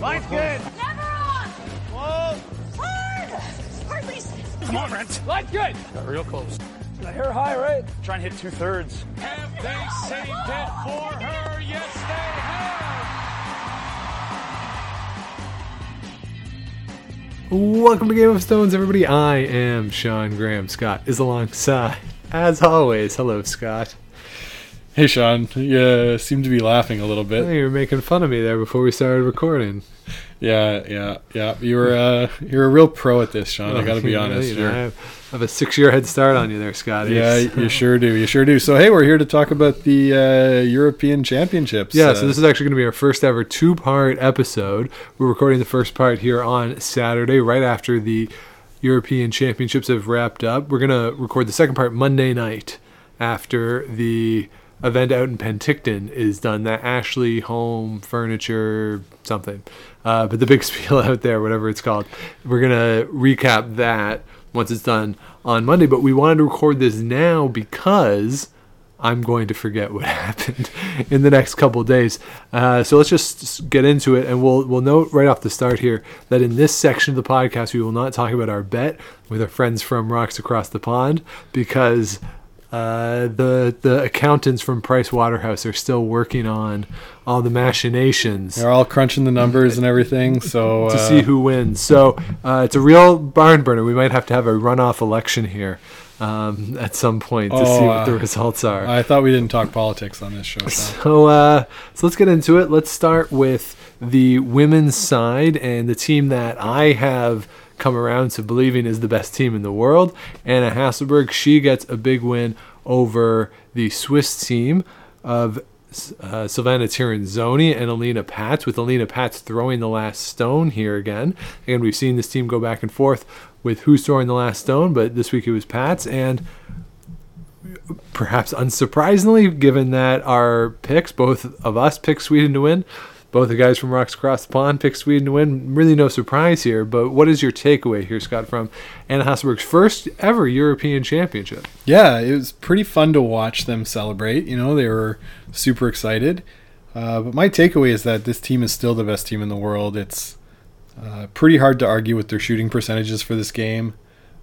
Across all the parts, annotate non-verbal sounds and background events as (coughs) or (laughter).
Line's good. Never on! Whoa. Hard! Hardly. Come on, Brent. Line's good. Got real close. The hair high, right? Try and hit two thirds. Have they saved it for her? Yes, they have. Welcome to Game of Stones, everybody. I am Sean Graham. Scott is alongside, as always. Hello, Scott. Hey Sean, you seem to be laughing a little bit. think you were making fun of me there before we started recording. Yeah, yeah, yeah. You were uh, you're a real pro at this, Sean. I got to be (laughs) honest. you know, I have, I have a six-year head start on you there, Scotty. yeah, (laughs) you sure do. You sure do. So hey, we're here to talk about the uh, European Championships. Yeah, Uh, so this is actually going to be our first ever two part episode. We're recording the first part here on Saturday, right after the European Championships have wrapped up. We're going to record the second part Monday night after the event out in Penticton is done. That Ashley Home Furniture something. Uh, but the big (laughs) spiel out there, whatever it's called. We're to recap that once it's done on Monday. But we wanted to record this now because. I'm going to forget what (laughs) happened in the next couple days. Uh, so let's just get into it, and we'll we'll note right off the start here that in this section of the podcast we will not talk about our bet with our friends from Rocks Across the Pond because uh, the the accountants from Price Waterhouse are still working on all the machinations they're all crunching the numbers and everything. So (laughs) to uh, see who wins. So uh, it's a real barn burner. We might have to have a runoff election here um, at some point to Oh, see what the uh, results are. I thought we didn't talk politics on this show. Sean. (laughs) So, uh, so let's get into it. Let's start with the women's side and the team that I have come around to believing is the best team in the world. Anna Hasselborg, she gets a big win over the Swiss team of uh, Silvana Tirinzoni and Alina Pätz, with Alina Pätz throwing the last stone here again. And we've seen this team go back and forth with who's throwing the last stone, but this week it was Pätz. And perhaps unsurprisingly, given that our picks, both of us picked Sweden to win, both the guys from Rocks Across the Pond picked Sweden to win. Really no surprise here, but what is your takeaway here, Scott, from Anna Hasselborg's first ever European Championship? Yeah, it was pretty fun to watch them celebrate. You know, they were super excited. Uh, but my takeaway is that this team is still the best team in the world. It's uh, pretty hard to argue with their shooting percentages for this game.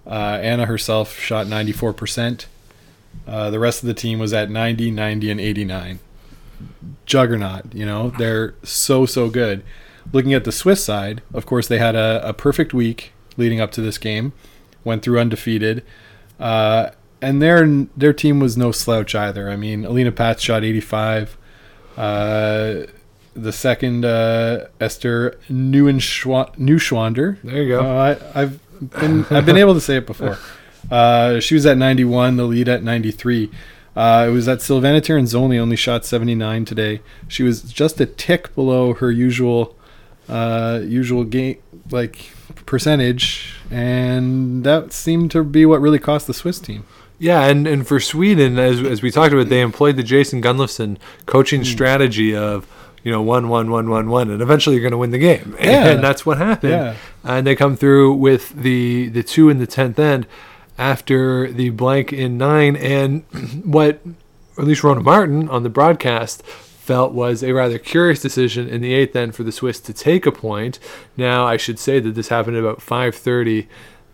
Uh, Anna herself shot 94%. Uh, the rest of the team was at 90, 90, and 89. Juggernaut, you know, they're so, so good. Looking at the Swiss side, of course, they had a, a perfect week leading up to this game, went through undefeated. Uh, and their their team was no slouch either. I mean, Alina Pätz shot 85. Uh, the second, uh, Esther Neuschwander. There you go. Uh, I, I've been I've been able to say it before. (laughs) Uh, she was at 91. The lead at 93. Uh, it was at Silvana Tirinzoni only shot 79 today. She was just a tick below her usual uh, usual game like percentage, and that seemed to be what really cost the Swiss team. Yeah, and, and for Sweden, as, as we talked about, they employed the Jason Gunnlaugson coaching Hmm. strategy of, you know, one, one, one, one, one, and eventually you're going to win the game. (laughs) Yeah. And that's what happened. Yeah. And they come through with the, the two in the 10th end after the blank in nine. And (clears throat) what, at least Rhona Martin on the broadcast, felt was a rather curious decision in the eighth end for the Swiss to take a point. Now, I should say that this happened at about 5:30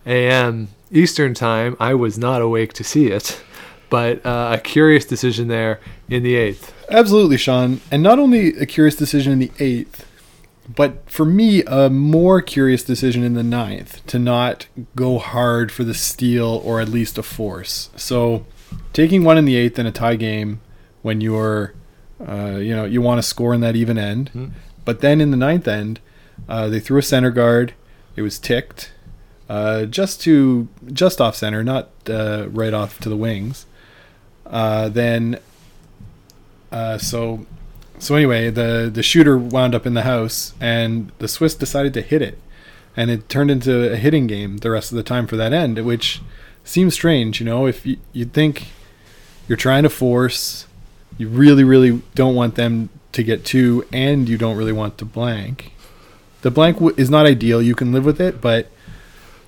a.m. Eastern time. I was not awake to see it, but uh, a curious decision there in the eighth. Absolutely, Sean. And not only a curious decision in the eighth, but for me, a more curious decision in the ninth to not go hard for the steal or at least a force. So, taking one in the eighth in a tie game when you're, uh, you know, you want to score in that even end. But then in the ninth end, uh, they threw a center guard. It was ticked, uh, just to just off center, not uh, right off to the wings. Uh, then uh, so, so anyway, the the shooter wound up in the house, and the Swiss decided to hit it, and it turned into a hitting game the rest of the time for that end, which seems strange. You know, if you you'd think you're trying to force, you really really don't want them to get two, and you don't really want to blank. The blank w- is not ideal. You can live with it, but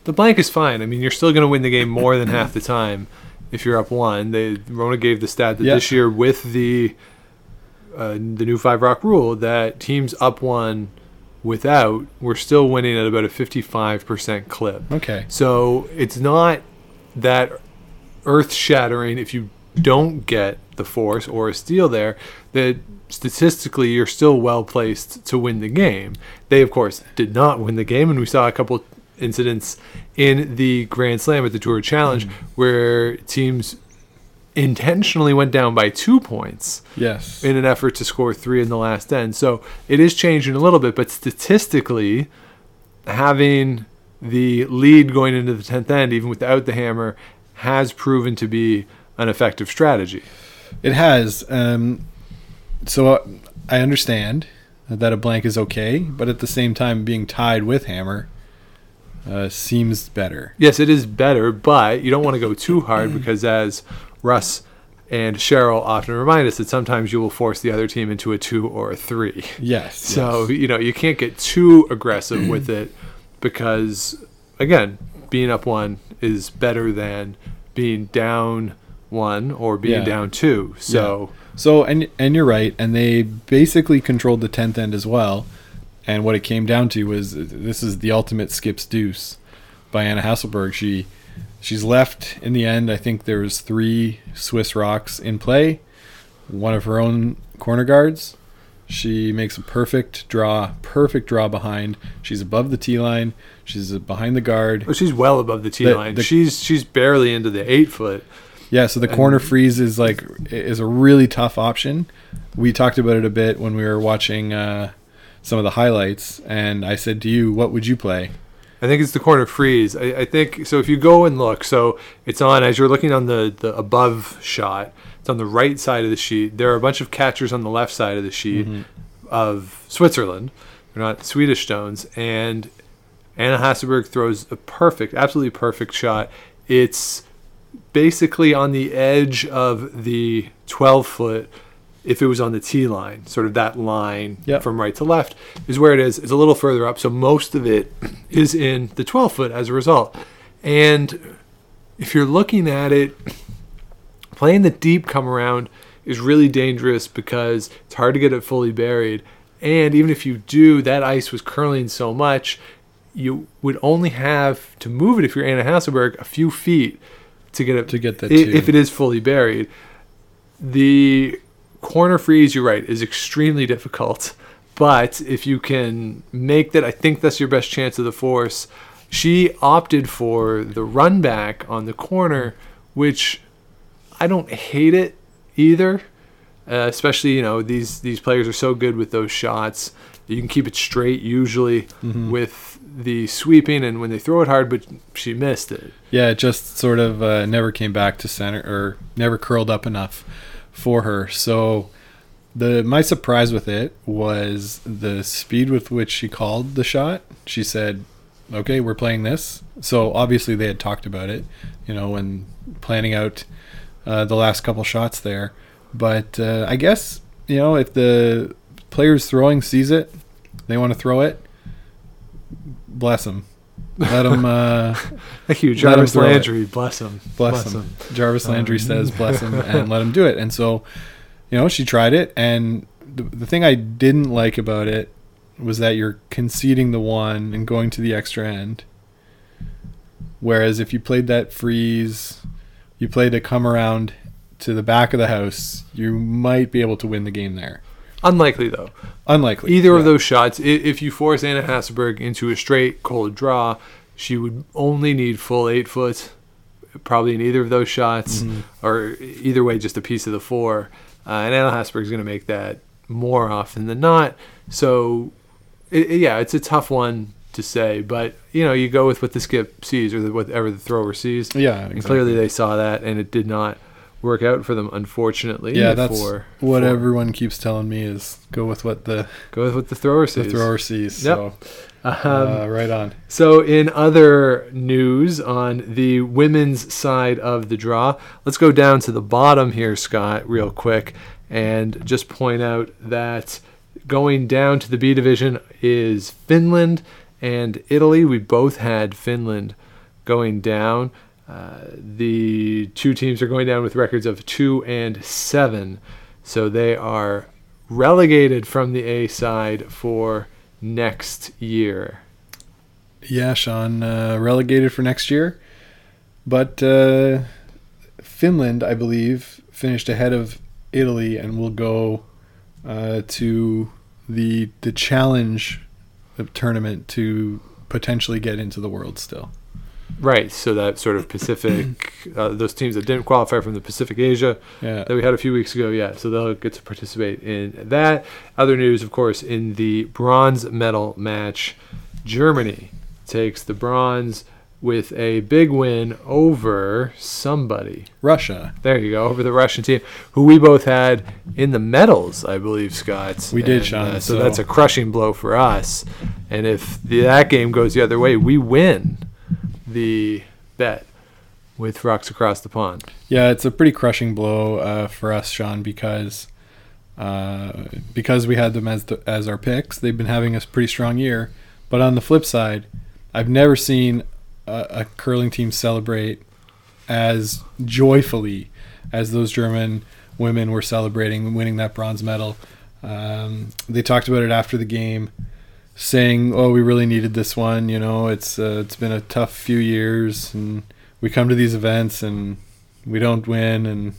The blank is fine. I mean, you're still going to win the game more than half the time if you're up one. They Rhona gave the stat that Yeah. this year with the uh, the new five rock rule that teams up one without, we're still winning at about a 55% clip. Okay. So it's not that earth shattering if you don't get the force or a steal there, that statistically you're still well placed to win the game. They, of course, did not win the game, and we saw a couple incidents in the Grand Slam at the Tour Challenge where teams intentionally went down by two points Yes. in an effort to score three in the last end. So it is changing a little bit, but statistically, having the lead going into the 10th end, even without the hammer, has proven to be an effective strategy. It has. Um, so uh, I understand that a blank is okay, but at the same time, being tied with hammer uh, seems better. Yes, it is better, but you don't want to go too hard because, as Russ and Cheryl often remind us, that sometimes you will force the other team into a two or a three. Yes. So, yes. you know, you can't get too aggressive with it because, again, being up one is better than being down one or being Yeah. down two. So, So and and you're right, and they basically controlled the tenth end as well. And what it came down to was this is the ultimate skips deuce by Anna Hasselborg. She she's left in the end. I think there was three Swiss rocks in play, one of her own corner guards. She makes a perfect draw, perfect draw behind. She's above the tee line. She's behind the guard. well, she's well above the The- line. the- she's she's barely into the eight foot. Yeah, so the corner freeze is like is a really tough option. We talked about it a bit when we were watching uh, some of the highlights, and I said to you, "What would you play?" I think it's the corner freeze. I, I think so. If you go and look, so it's on as you're looking on the the above shot. It's on the right side of the sheet. There are a bunch of catchers on the left side of the sheet mm-hmm. of Switzerland. They're not Swedish stones, and Anna Hasselborg throws a perfect, absolutely perfect shot. It's basically on the edge of the 12 foot if it was on the T line, sort of that line Yep. from right to left is where it is. It's a little further up, so most of it is in the 12 foot as a result. And if you're looking at it, playing the deep come around is really dangerous because it's hard to get it fully buried. And even if you do, that ice was curling so much, you would only have to move it if you're Anna Hasselborg a few feet to get it To get that i- two. if it is fully buried. The corner freeze, you're right, is extremely difficult. But if you can make that, I think that's your best chance of the force. She opted for the run back on the corner, which I don't hate it either. Uh, especially, you know, these these players are so good with those shots. You can keep it straight usually with the sweeping, and when they throw it hard, but she missed it. Yeah, it just sort of uh, never came back to center or never curled up enough for her. So the my surprise with it was the speed with which she called the shot. She said, "Okay, we're playing this." So obviously they had talked about it, you know, when planning out uh, the last couple shots there. But uh, I guess you know if the players throwing sees it, they want to throw it. Bless them. Let him. Uh, (laughs) Thank you, him Jarvis. Landry. Bless him. bless, him. Jarvis Landry says (laughs) bless him and let him do it. And so, you know, she tried it. And the, the thing I didn't like about it was that you're conceding the one and going to the extra end. Whereas if you played that freeze, you played a come around to the back of the house, you might be able to win the game there. Unlikely though. Unlikely. Either of those shots, if you force Anna Hasselborg into a straight cold draw, she would only need full eight foot, probably in either of those shots, Mm-hmm. or either way, just a piece of the four. Uh, and Anna Hasselborg is going to make that more often than not. So, it, yeah, it's a tough one to say, but you know, you go with what the skip sees or the, whatever the thrower sees. Yeah, and exactly. clearly they saw that, and it did not work out for them, unfortunately. Yeah, that's for, what for- everyone keeps telling me is go with what the, Go with what the thrower sees. the thrower sees. Yep. So, Um, uh, right on. So, in other news on the women's side of the draw, let's go down to the bottom here, Scott, real quick, and just point out that going down to the B division is Finland and Italy. We both had Finland going down. The two teams are going down with records of two and seven, so they are relegated from the A side for next year. Yeah, Sean, uh, relegated for next year. But uh, Finland, I believe, finished ahead of Italy and will go uh, to the the challenge tournament to potentially get into the world still. Right, so that sort of Pacific, (coughs) uh, those teams that didn't qualify from the Pacific Asia Yeah. that we had a few weeks ago, yeah, so they'll get to participate in that. Other news, of course, in the bronze medal match, Germany takes the bronze with a big win over somebody. Russia. There you go, over the Russian team, who we both had in the medals, I believe, Scott. We did, Sean, uh, so, so- that's a crushing blow for us. And if the, that game goes the other way, we win the bet with rocks across the pond. Yeah, it's a pretty crushing blow uh, for us, Sean, because uh, because we had them as the, as our picks. They've been having a pretty strong year, but on the flip side, I've never seen a, a curling team celebrate as joyfully as those German women were celebrating winning that bronze medal. Um, they talked about it after the game, saying, "Oh, we really needed this one. You know, it's uh, it's been a tough few years, and we come to these events and we don't win, and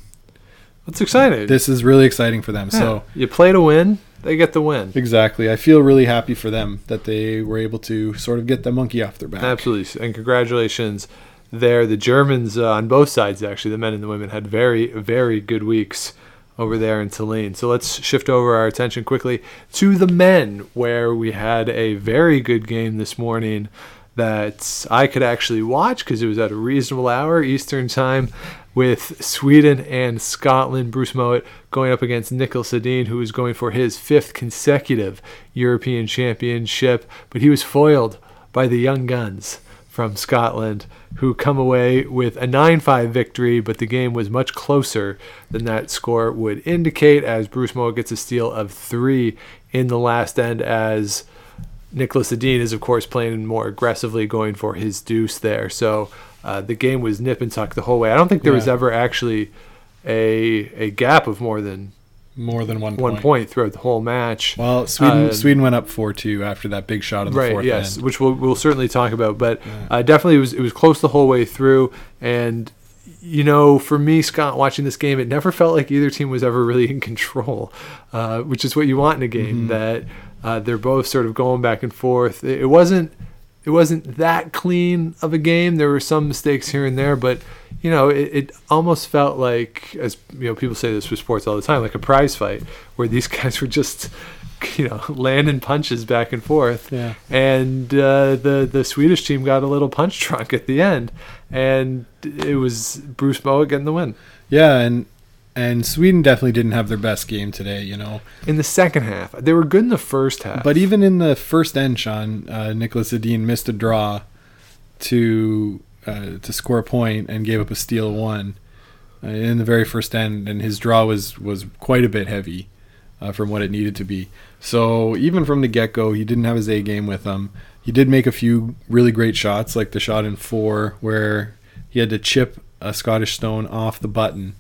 That's exciting. this is really exciting for them." Yeah. So you play to win, they get the win. exactly, I feel really happy for them that they were able to sort of get the monkey off their back. Absolutely, and congratulations there. The Germans uh, on both sides, actually, the men and the women, had very, very good weeks over there in Tallinn. So let's shift over our attention quickly to the men, where we had a very good game this morning that I could actually watch because it was at a reasonable hour Eastern time with Sweden and Scotland. Bruce Mouat going up against Niklas Edin, who was going for his fifth consecutive European Championship, but he was foiled by the young guns from Scotland, who come away with a 9 5 victory, but the game was much closer than that score would indicate, as Bruce Mouat gets a steal of three in the last end, as Niklas Edin is, of course, playing more aggressively, going for his deuce there. So uh, the game was nip and tuck the whole way. I don't think there was ever actually a a gap of more than More than one one point. point throughout the whole match. Well, Sweden Uh, Sweden went up four two after that big shot on the right fourth yes end. which we'll, we'll certainly talk about but uh, definitely it was it was close the whole way through and you know for me scott watching this game it never felt like either team was ever really in control uh, which is what you want in a game that uh, they're both sort of going back and forth it, it wasn't it wasn't that clean of a game there were some mistakes here and there but you know it, it almost felt like as you know people say this with sports all the time like a prize fight where these (laughs) guys were just you know (laughs) landing punches back and forth Yeah. and uh, the the Swedish team got a little punch (laughs) drunk at the end, and it was Bruce Mouat getting the win Yeah, and and Sweden definitely didn't have their best game today. You know, in the second half. They were good in the first half, But even in the first end, Sean, uh, Niklas Edin missed a draw to uh, to score a point and gave up a steal one uh, in the very first end, and his draw was was quite a bit heavy uh, from what it needed to be. So even from the get go, he didn't have his A game with him. He did make a few really great shots, like the shot in four where he had to chip a Scottish stone off the button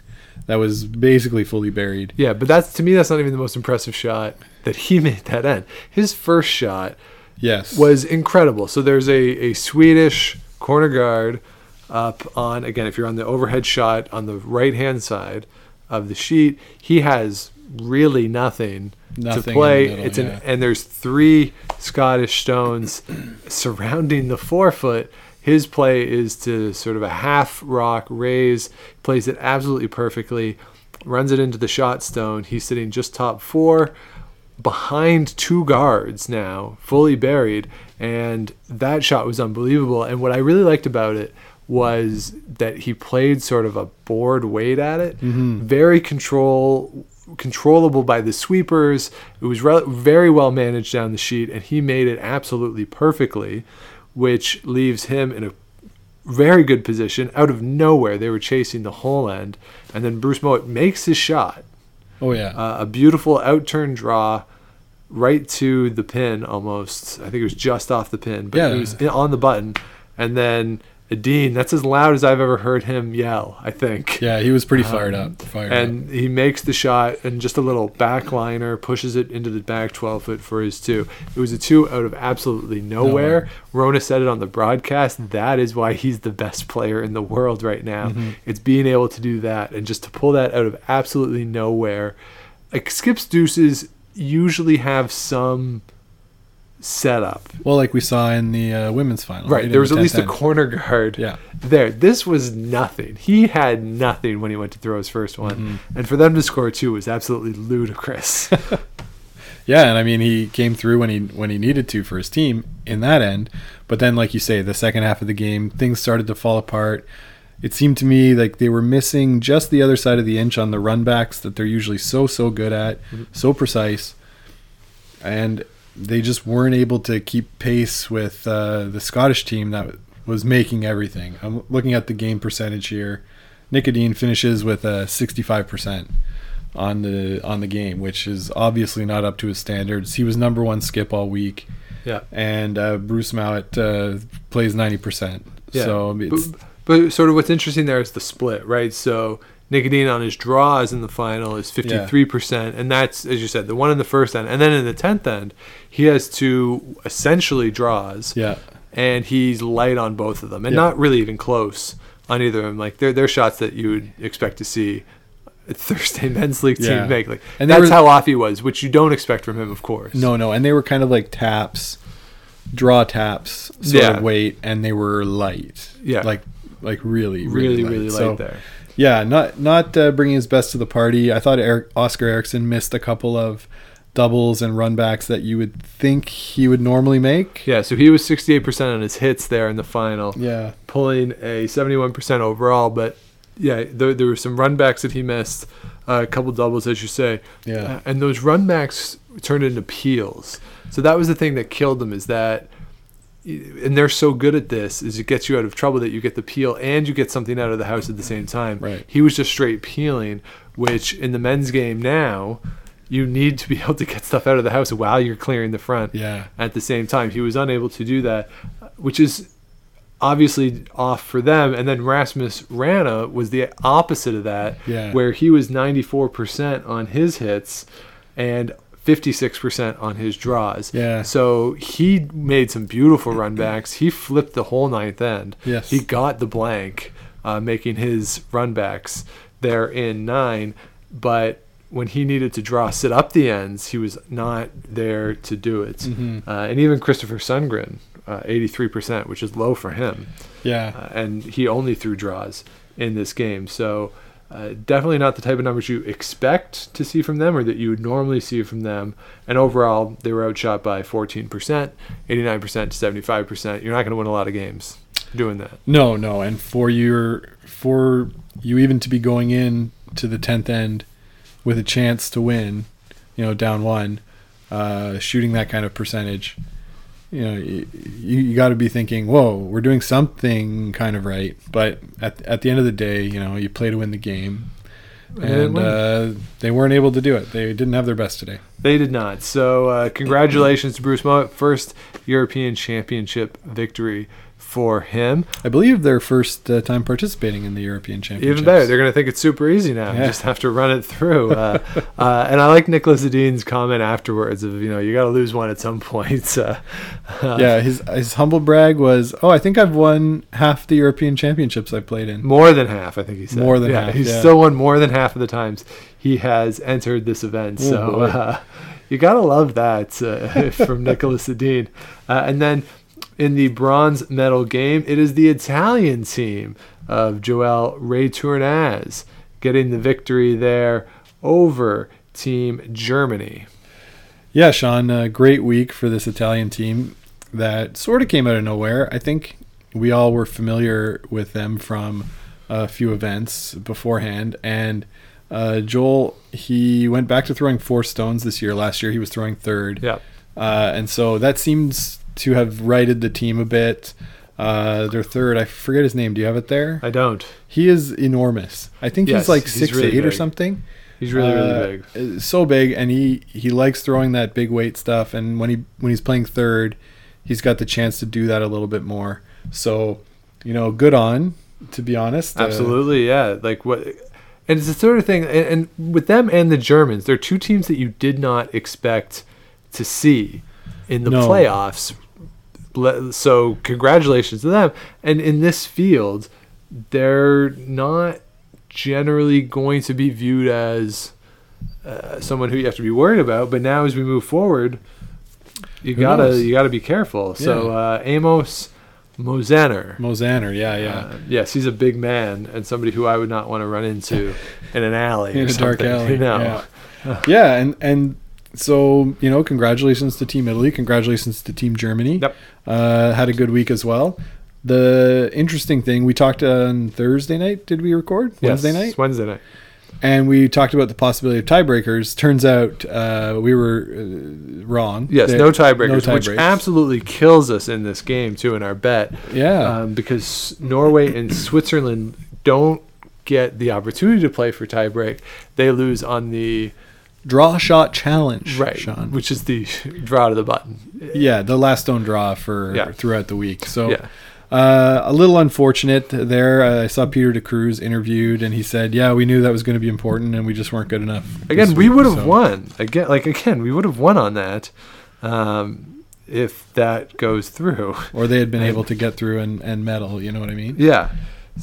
that was basically fully buried. yeah, but that's to me that's not even the most impressive shot that he (laughs) made that end. His first shot Yes, was incredible. So there's a, a Swedish corner guard up on again if you're on the overhead shot on the right hand side of the sheet, he has really nothing, Nothing to play. middle, it's yeah. an and there's three Scottish stones (clears throat) surrounding the forefoot. His play is to sort of a half rock raise, plays it absolutely perfectly, runs it into the shot stone. He's sitting just top four behind two guards now, fully buried, and that shot was unbelievable. And what I really liked about it was that he played sort of a board weight at it, mm-hmm. very control controllable by the sweepers. It was re- very well managed down the sheet, and he made it absolutely perfectly, which leaves him in a very good position. Out of nowhere, they were chasing the whole end, and then Bruce Mouat makes his shot oh yeah, uh, a beautiful outturn draw right to the pin almost. I think it was just off the pin, but Yeah. it was on the button. And then Dean, that's as loud as I've ever heard him yell, I think. Yeah, he was pretty fired up. Fired up. Um, And he makes the shot and just a little backliner, pushes it into the back 12 foot for his two. It was a two out of absolutely nowhere. Nowhere. Rhona said it on the broadcast. That is why he's the best player in the world right now. Mm-hmm. It's being able to do that and just to pull that out of absolutely nowhere. Like Skip's deuces usually have some setup. Well, like we saw in the uh, women's final. Right. There was at least a corner guard Yeah. there. This was nothing. He had nothing when he went to throw his first one. Mm-hmm. And for them to score two was absolutely ludicrous. (laughs) (laughs) Yeah, and I mean he came through when he when he needed to for his team in that end. But then, like you say, the second half of the game, things started to fall apart. It seemed to me like they were missing just the other side of the inch on the runbacks that they're usually so so good at, so precise, and they just weren't able to keep pace with uh, the Scottish team that was making everything. I'm looking at the game percentage here. Niklas Edin finishes with a 65 percent on the on the game, which is obviously not up to his standards. He was number one skip all week, yeah. and uh, Bruce Mouat uh, plays 90 percent. Yeah. So but, but sort of what's interesting there is the split, right? So Niklas Edin on his draws in the final is 53%. And that's, as you said, the one in the first end. And then in the 10th end, he has two essentially draws. yeah, and he's light on both of them, and Yeah. not really even close on either of them. Like they're they're shots that you would expect to see Thursday (laughs) men's league team Yeah. make. Like And that's were- how off he was, which you don't expect from him, of course. no, no, and they were kind of like taps, draw taps, sort Yeah. of weight, and they were light. Yeah. like like really, really, really, really light So, there. Yeah, not not uh, bringing his best to the party. I thought Eric, Oskar Eriksson missed a couple of doubles and runbacks that you would think he would normally make. Yeah, so he was 68% on his hits there in the final, Yeah, pulling a 71% overall. But yeah, there, there were some runbacks that he missed, uh, a couple doubles, as you say. Yeah. Uh, and those runbacks turned into peels. So that was the thing that killed him is that, and they're so good at this, is it gets you out of trouble that you get the peel and you get something out of the house at the same time. Right. He was just straight peeling, which in the men's game now, you need to be (laughs) able to get stuff out of the house while you're clearing the front Yeah. at the same time. He was unable to do that, which is obviously off for them. And then Rasmus Wranå was the opposite of that, Yeah. where he was 94% on his hits and 56% on his draws. Yeah. So he made some beautiful runbacks. (clears throat) He flipped the whole ninth end. Yes. He got the blank, uh, making his runbacks there in nine. But when he needed to draw, sit up the ends, he was not there to do it. Mm-hmm. Uh, and even Christoffer Sundgren, uh, 83%, which is low for him. yeah. Uh, and he only threw draws in this game. So uh, definitely not the type of numbers you expect to see from them or that you would normally see from them. And overall, they were outshot by 14%, 89% to 75%. You're not going to win a lot of games doing that. No, no, and for your for you even to be going in to the tenth end with a chance to win, you know, down one, uh, shooting that kind of percentage, you know, you, you got to be thinking, whoa, we're doing something kind of right. But at at the end of the day, you know, you play to win the game, And they uh, they weren't able to do it. They didn't have their best today. They did not. So uh, congratulations to Bruce Mouat. First European Championship victory for him. I believe their first uh, time participating in the European Championships. Even better. They're going to think it's super easy now. You just have to run it through. Uh, (laughs) uh, and I like Niklas Edin's comment afterwards of, you know, you got to lose one at some (laughs) point. Uh, yeah, his his humble brag was, "Oh, I think I've won half the European Championships I've played in." More than half, I think he said. More than yeah, half, He's yeah. still won more than half of the times he has entered this event. Oh, so uh, you got to love that uh, (laughs) from Niklas Edin. Uh, and then in the bronze medal game, it is the Italian team of Joël Retornaz getting the victory there over Team Germany. Yeah, Sean, a great week for this Italian team that sort of came out of nowhere. I think we all were familiar with them from a few events beforehand. And uh, Joel, he went back to throwing four stones this year. Last year, he was throwing third. Yeah. Uh, and so that seems to have righted the team a bit. Uh, their third, I forget his name. Do you have it there? I don't. He is enormous. I think Yes, he's like he's six really eight or something. He's really, Uh, really big. uh, So big, and he he likes throwing that big weight stuff. And when he when he's playing third, he's got the chance to do that a little bit more. So you know, good on. To be honest, Uh, Absolutely, yeah. Like what, and it's the sort of thing. And, and with them and the Germans, they're two teams that you did not expect to see in the No. playoffs. So congratulations to them. And in this field, they're not generally going to be viewed as uh, someone who you have to be worried about. But now, as we move forward, you Who gotta knows? you gotta be careful. So uh, Amos Mosaner. Mosaner, yeah, yeah. Uh, yes, he's a big man and somebody who I would not want to run into in an alley. (laughs) in a dark (laughs) alley. You know? Yeah. (laughs) yeah, and and so you know, congratulations to Team Italy, congratulations to Team Germany. Yep. Uh, had a good week as well. The interesting thing we talked on Thursday night. Did we record Yes, Wednesday night? Wednesday night. And we talked about the possibility of tiebreakers. Turns out uh, we were uh, wrong. Yes, no tiebreakers, no which tiebreaks. absolutely kills us in this game too in our bet. Yeah. um, because Norway and Switzerland don't get the opportunity to play for tiebreak. They lose on the Draw shot challenge, right, Sean. which is the (laughs) draw to the button. yeah, the last stone draw for Yeah. throughout the week. So Yeah. uh, a little unfortunate there. Uh, I saw Peter De Cruz interviewed, and he said, "Yeah, we knew that was going to be important, and we just weren't good enough." Again, this we would have So- won. Again, like again, we would have won on that um, if that goes through. or they had been able to get through and, and medal. You know what I mean? Yeah.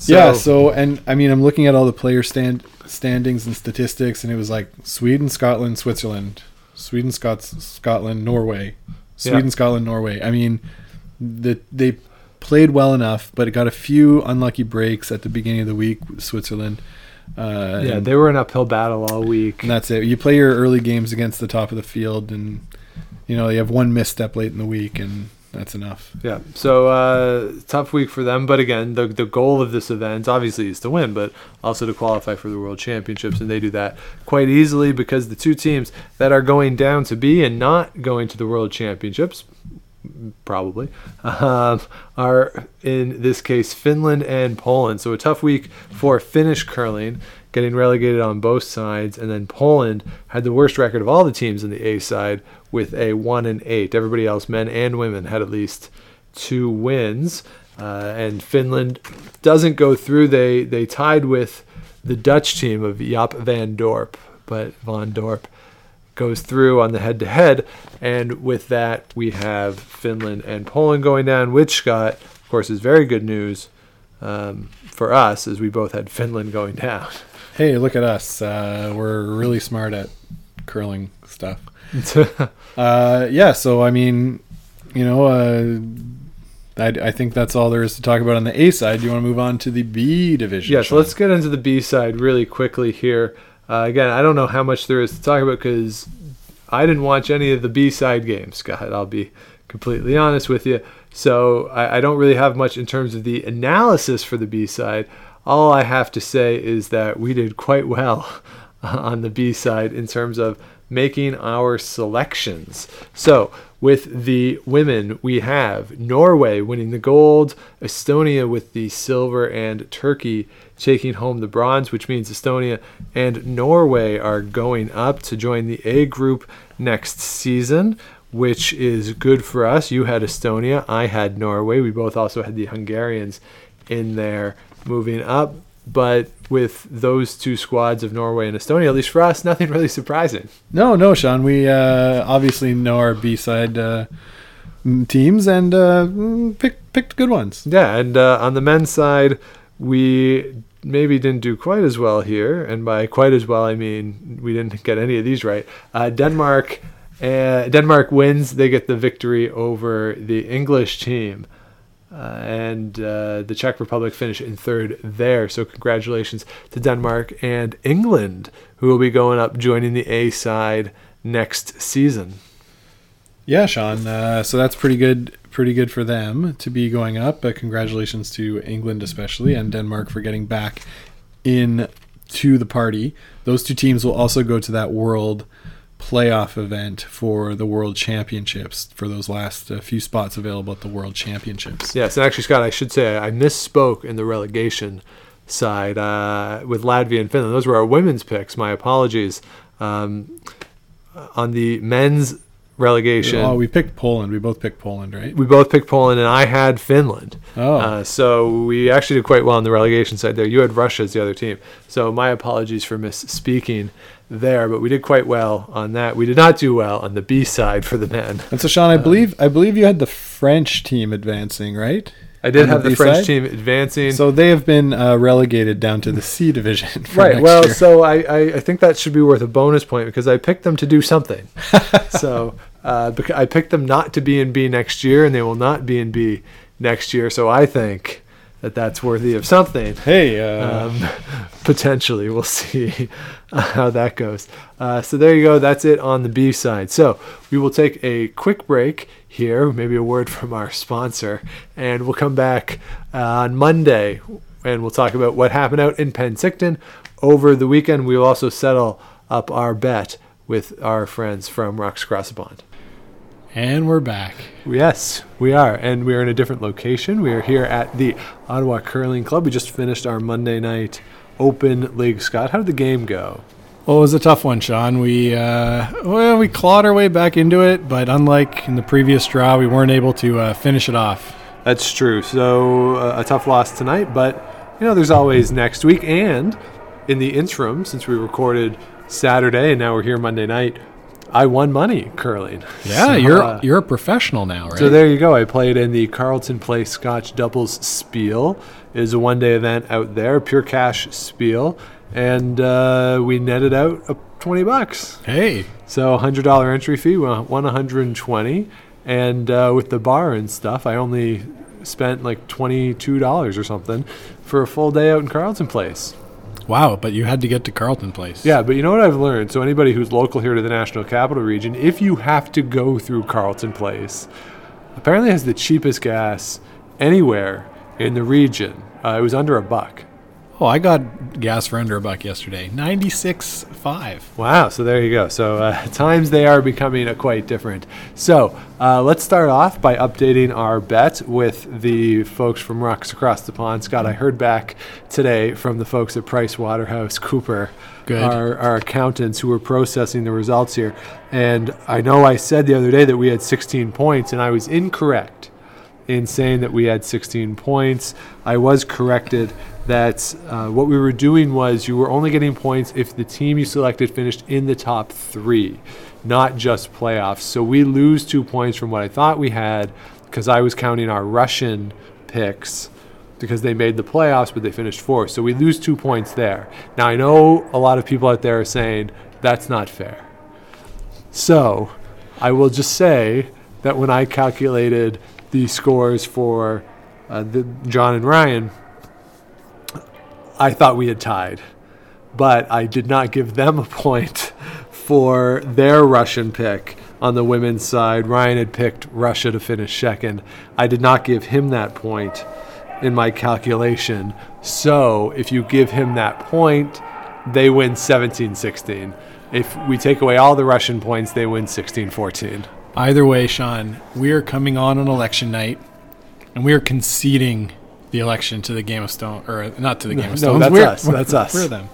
Yeah. So, and I mean, I'm looking at all the player stand standings and statistics, and it was like Sweden, Scotland, Switzerland, Sweden, Scots, Scotland, Norway, Sweden, Yeah. Scotland, Norway. I mean, the they played well enough, but it got a few unlucky breaks at the beginning of the week. Switzerland. Uh, yeah, they were an uphill battle all week. and that's it. You play your early games against the top of the field, and you know you have one misstep late in the week, and that's enough. Yeah. So uh, tough week for them, but again, the the goal of this event obviously is to win, but also to qualify for the World Championships, and they do that quite easily because the two teams that are going down to be and not going to the World Championships, probably, um, are in this case Finland and Poland. So a tough week for Finnish curling. Getting relegated on both sides, and then Poland had the worst record of all the teams in the A side with a one and eight. Everybody else, men and women, had at least two wins, uh, and Finland doesn't go through. They they tied with the Dutch team of Jaap van Dorp, but Van Dorp goes through on the head to head, and with that we have Finland and Poland going down, which Scott, of course, is very good news um, for us as we both had Finland going down. Hey, look at us. Uh, we're really smart at curling stuff. (laughs) Uh, yeah, so I mean, you know, uh, I, I think that's all there is to talk about on the A side. Do you want to move on to the B division? Yeah, so let's get into the B side really quickly here. Uh, again, I don't know how much there is to talk about because I didn't watch any of the B side games, Scott. I'll be completely honest with you. So I, I don't really have much in terms of the analysis for the B side. All I have to say is that we did quite well (laughs) on the B side in terms of making our selections. So, with the women, we have Norway winning the gold, Estonia with the silver, and Turkey taking home the bronze, which means Estonia and Norway are going up to join the A group next season, which is good for us. You had Estonia, I had Norway. We both also had the Hungarians in there moving up. But with those two squads of Norway and Estonia, at least for us, (laughs) nothing really surprising. No, no, Sean. We uh, obviously know our B side uh, teams and uh, picked picked good ones. Yeah, and uh, on the men's side, we maybe didn't do quite as well here, and by quite as well, I mean we didn't get any of these right. Uh, Denmark, uh, Denmark wins; they get the victory over the English team, uh, and uh, the Czech Republic finish in third there. So congratulations to Denmark and England, who will be going up joining the A side next season. Yeah, Sean. Uh, so that's pretty good. Pretty good for them to be going up. But congratulations to England, especially, and Denmark for getting back in to the party. Those two teams will also go to that World playoff event for the World Championships for those last uh, few spots available at the World Championships. Yes, and actually, Scott, I should say I misspoke in the relegation side uh, with Latvia and Finland. Those were our women's picks. My apologies. Um, on the men's relegation. Oh, we picked Poland. We both picked Poland, right? we both picked Poland, and I had Finland. Oh. Uh, so we actually did quite well on the relegation side there. You had Russia as the other team. So my apologies for misspeaking there, but we did quite well on that. We did not do well on the B side for the men. And so, Sean, I believe I believe you had the French team advancing, right? I did On have the B French side? team advancing. So they have been uh, relegated down to the C division. (laughs) For right. Well, year. so I, I, I think that should be worth a bonus point because I picked them to do something. (laughs) so uh, I picked them not to be in B next year, and they will not be in B next year. So I think that that's worthy of something. hey, uh, Um, (laughs) potentially, we'll see (laughs) how that goes. Uh, so there you go. That's it on the B side. So we will take a quick break here, maybe a word (laughs) from our sponsor, and we'll come back uh, on Monday and we'll talk about what happened out in Penticton over the weekend. We will also settle up our bet with our friends from Rocks Pond. And we're back. Yes, we are. And we are in a different location. We are here at the Ottawa Curling Club. We just finished our Monday night Open League. Scott, how did the game go? Well, it was a tough one, Sean. We uh, well, we clawed our way back into it, but unlike in the previous draw, we weren't able to uh, finish it off. That's true. So uh, a tough loss tonight, but you know there's always next week. And in the interim, since we recorded Saturday and now we're here Monday night, I won money curling. Yeah, So, you're uh, you're a professional now, right? So there you go. I played in the Carleton Place Scotch Doubles Spiel. It is a one-day event out there, pure cash spiel, and uh, we netted out a twenty bucks. hey, So hundred dollar entry fee, won one hundred and twenty, and uh, with the bar and stuff, I only spent like twenty-two dollars or something for a full day out in Carleton Place. Wow! But you had to get to Carleton Place. Yeah, but you know what I've learned? So anybody who's local here to the National Capital Region, if you have to go through Carleton Place, apparently has the cheapest gas anywhere in the region. Uh, it was under a buck. Oh, I got gas for under a buck yesterday. Ninety six five. Wow, so there you go. So uh, (laughs) times they are becoming uh, quite different. So uh, let's start off by updating our bet with the folks from Rocks Across the Pond. Scott, I heard back today from the folks at Price Waterhouse Cooper, Good. Our, our accountants who were processing the results here. And I know I said the other day that we had 16 points, and I was incorrect in saying that we had 16 points. I was corrected that uh, what we were doing was you were only getting points if the team you selected finished in the top three, not just playoffs. So we lose two points from what I thought we had because I was counting our Russian picks because they made the playoffs, but they finished fourth. So we lose two points there. Now I know a lot of people out there are saying that's not fair. So I will just say that when I calculated the scores for uh, the John and Ryan, I thought we had tied, but I did not give them a point for their Russian pick on the women's side. Ryan had picked Russia to finish second. I did not give him that point in my calculation. So if you give him that point, they win 17 16. If we take away all the Russian points, they win 16 14. Either way, Sean, we are coming on an election night, and we are conceding the election to the Game of Stone, or not to the Game of no, that's we're, us. That's us. We're them.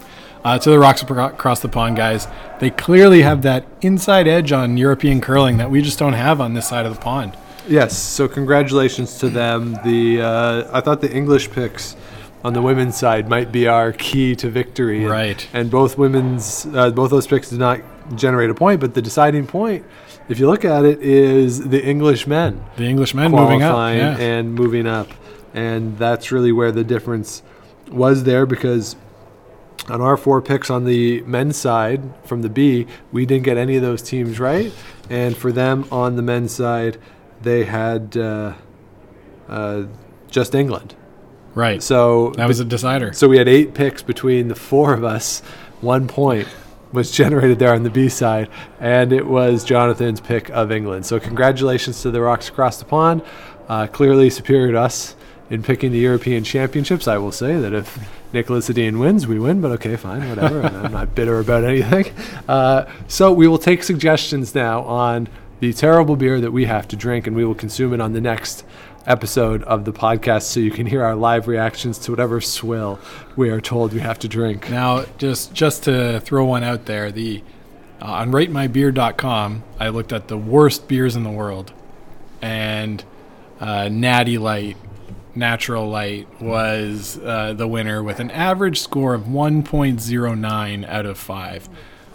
Uh, to the rocks across the pond guys. They clearly have that inside edge on European curling that we just don't have on this side of the pond. Yes, so congratulations to them. The uh, I thought the English picks on the women's side might be our key to victory. And- Right. And both women's uh, both those picks did not generate a point, but the deciding point, if you look at it, is the English men The English men moving up. Yeah. and moving up, and that's really where the difference was there because. On our four picks on the men's side from the B, we didn't get any of those teams right. And for them on the men's side, they had uh, uh, just England. right. So that was a decider. so we had eight picks between the four of us. One point was generated there on the B side, and it was Jonathan's pick of England. So congratulations to the Rocks across the pond. Uh, clearly superior to us in picking the European Championships. I will say that if Niklas Edin wins, we win. But okay, fine, whatever. I'm not bitter about anything. (laughs) Uh, so we will take suggestions now on the terrible beer that we have to drink, and we will consume it on the next episode of the podcast so you can hear our live reactions to whatever swill we are told we have to drink. Now, just just to throw one out there, the Uh, on ratemybeer.com, I looked at the worst beers in the world, and uh, Natty Light, Natural Light, was uh, the winner with an average score of 1.09 out of 5.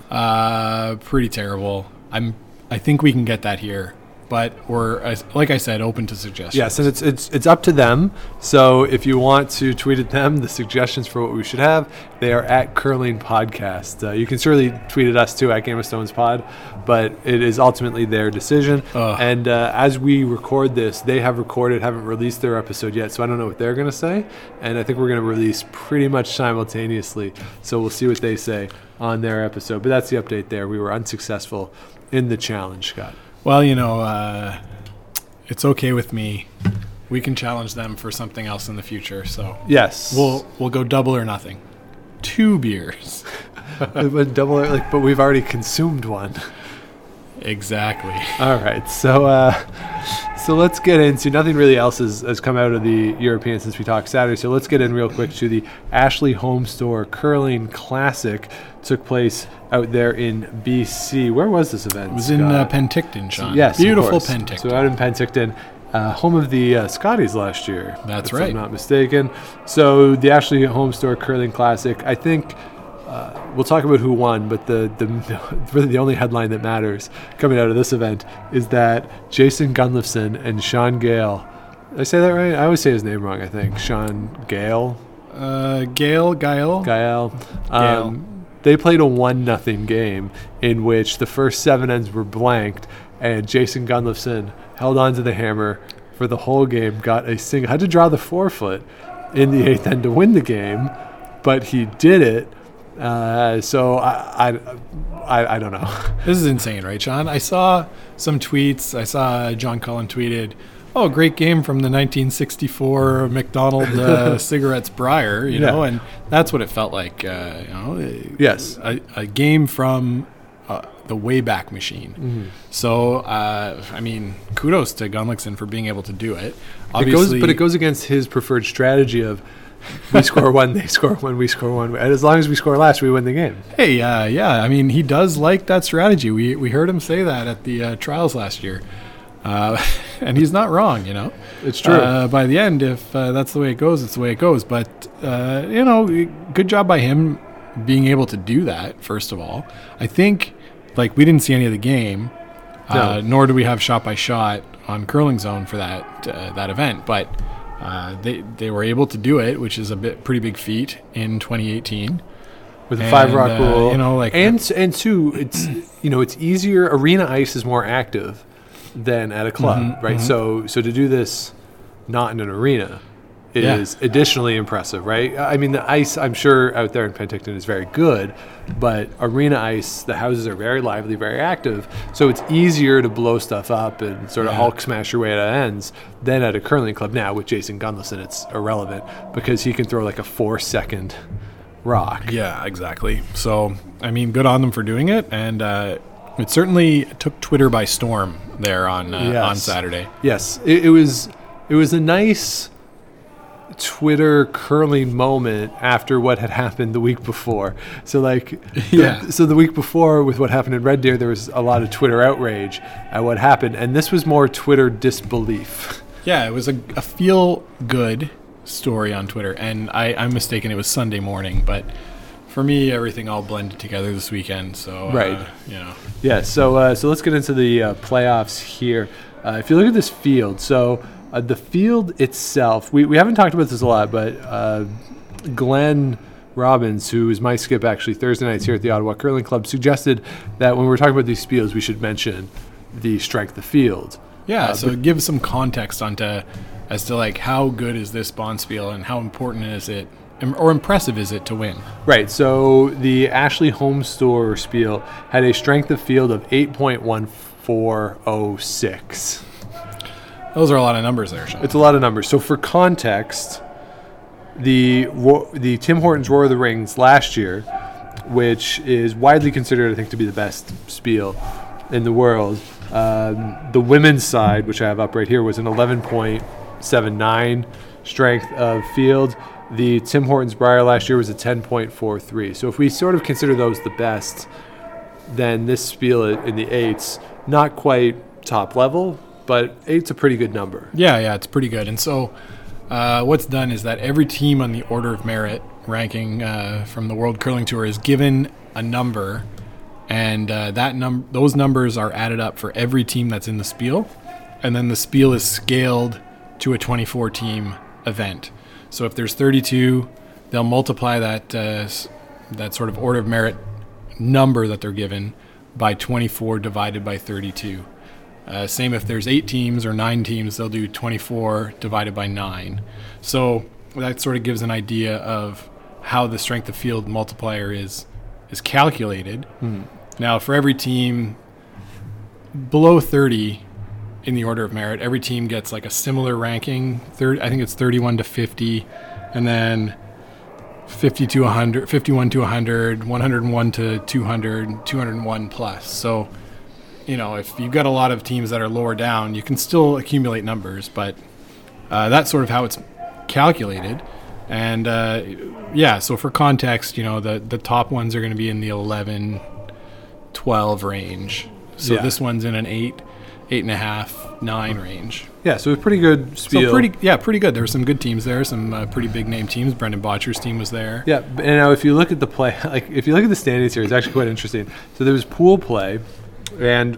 Uh, pretty terrible. I'm. I think we can get that here, but we're as- like I said, open to suggestions. Yes, and it's it's it's up to them. So if you want to tweet at them the suggestions for what we should have, they are at Curling Podcast. Uh, you can certainly tweet at us too at Game of Stones Pod, but it is ultimately their decision. And uh, as we record this, they have recorded, haven't released their episode yet, so I don't know what they're going to say. And I think we're going to release pretty much simultaneously. So we'll see what they say on their episode. But that's the update there. We were unsuccessful in the challenge, Scott. Well, you know, uh, it's okay with me. We can challenge them for something else in the future. So Yes, we'll we'll go double or nothing. Two beers. (laughs) but double like, but we've already consumed one. Exactly. All right, so uh, so let's get into nothing really else has, has come out of the European since we talked Saturday. So let's get in real quick to the Ashley Home Store Curling Classic. Took place out there in BC. Where was this event? It was in uh, Penticton, Sean. yes, beautiful. Penticton. So out in Penticton, uh, home of the uh, Scotties last year. That's if right. I'm not mistaken. So the Ashley Home Store Curling Classic. I think uh, we'll talk about who won, but the, the (laughs) really the only headline that matters coming out of this event is that Jason Gunnlaugson and Sean Gale. Did I say that right? I always say his name wrong. I think Sean Gale. uh, Gail, Gail. Gael. Um, they played a one nothing game in which the first seven ends were blanked, and Jason Gunnlaugson held on to the hammer for the whole game. Got a single, had to draw the four-foot in the eighth end to win the game, but he did it. Uh, so I, I, I, I don't know. (laughs) This is insane, right, Sean? I saw some tweets. I saw John Cullen tweeted, "Oh, great game from the 1964 McDonald uh, (laughs) cigarettes Brier," you know, Yeah. and that's what it felt like. Uh, you know, Yes. a, a game from uh, the Wayback Machine. Mm-hmm. So, uh, I mean, kudos to Gunnlaugson for being able to do it. It Obviously, goes, but it goes against his preferred strategy of we score one, they score one, we score one, and as long as we score last, we win the game. Hey, uh, yeah, I mean, he does like that strategy. We we heard him say that at the uh, trials last year, uh, (laughs) and he's not wrong. You know, It's true. Uh, by the end, if uh, that's the way it goes, it's the way it goes. But uh, you know, good job by him being able to do that. First of all, I think like we didn't see any of the game, uh, No. nor do we have shot by shot on curling zone for that uh, that event, but. Uh, they they were able to do it, which is a bit pretty big feat in 2018. with the five rock uh, rule. you know, like- and and two, it's you know, it's easier. Arena ice is more active than at a club, Mm-hmm, right? So so to do this not in an arena Yeah. is additionally impressive, right? I mean, the ice I'm sure out there in Penticton is very good, but arena ice, the houses are very lively, very active, so it's easier to blow stuff up and sort of Yeah. Hulk smash your way to ends than at a curling club. Now with Jason Gunnlaugson, it's irrelevant because he can throw like a four second rock. Yeah, exactly. So, I mean, good on them for doing it, and uh, it certainly took Twitter by storm there on uh, Yes. on Saturday. Yes, it, it was it was a nice Twitter curling moment after what had happened the week before. So like Yeah. so the week before with what happened in Red Deer there was a lot of Twitter outrage at what happened and this was more Twitter disbelief. Yeah, it was a, a feel good story on Twitter, and I, I'm mistaken. It was Sunday morning, but for me, everything all blended together this weekend. So, uh, Right. you know, Yeah, so uh, so let's get into the uh, playoffs here. Uh, if you look at this field, so uh, the field itself, we, we haven't talked about this a lot, but uh, Glenn Robbins, who is my skip actually Thursday nights here at the Ottawa Curling Club, suggested that when we're talking about these fields, we should mention the strength of field. yeah. Uh, so give some context onto as to like how good is this Bonspiel and how important is it, or impressive is it to win? Right, so the Ashley Home Store Spiel had a strength of field of 8.1406. Those are a lot of numbers there, Sean. It's a lot of numbers. So for context, the the Tim Hortons Roar of the Rings last year, which is widely considered, I think, to be the best spiel in the world. Um, the women's side, which I have up right here, was an 11.79 strength of field. The Tim Hortons Brier last year was a 10.43. So if we sort of consider those the best, then this spiel in the eights, not quite top level, but eight's a pretty good number. Yeah, yeah, it's pretty good. And so, uh, what's done is that every team on the order of merit ranking uh, from the World Curling Tour is given a number, and uh, that num- those numbers are added up for every team that's in the spiel, and then the spiel is scaled to a 24 team event. So if there's 32, they'll multiply that uh, that sort of order of merit number that they're given by 24 divided by 32. Uh, same if there's eight teams or nine teams, they'll do 24 divided by nine. So that sort of gives an idea of how the strength of field multiplier is is calculated. Now, for every team below 30 in the order of merit, every team gets like a similar ranking. Third, I think it's 31 to 50, and then 50 to 100, 51 to 100, 101 to 200, 201 plus. So, you know, if you've got a lot of teams that are lower down, you can still accumulate numbers, but uh, that's sort of how it's calculated. And uh, yeah, so for context, you know, the, the top ones are going to be in the 11, 12 range. So Yeah. this one's in an 8, 8.5, 9 range. Yeah, so a pretty good spiel. So pretty, yeah, pretty good. There were some good teams there, some uh, pretty big name teams. Brendan Bottcher's team was there. Yeah, and now if you look at the play, (laughs) like if you look at the standings here, it's actually quite interesting. So there was pool play, and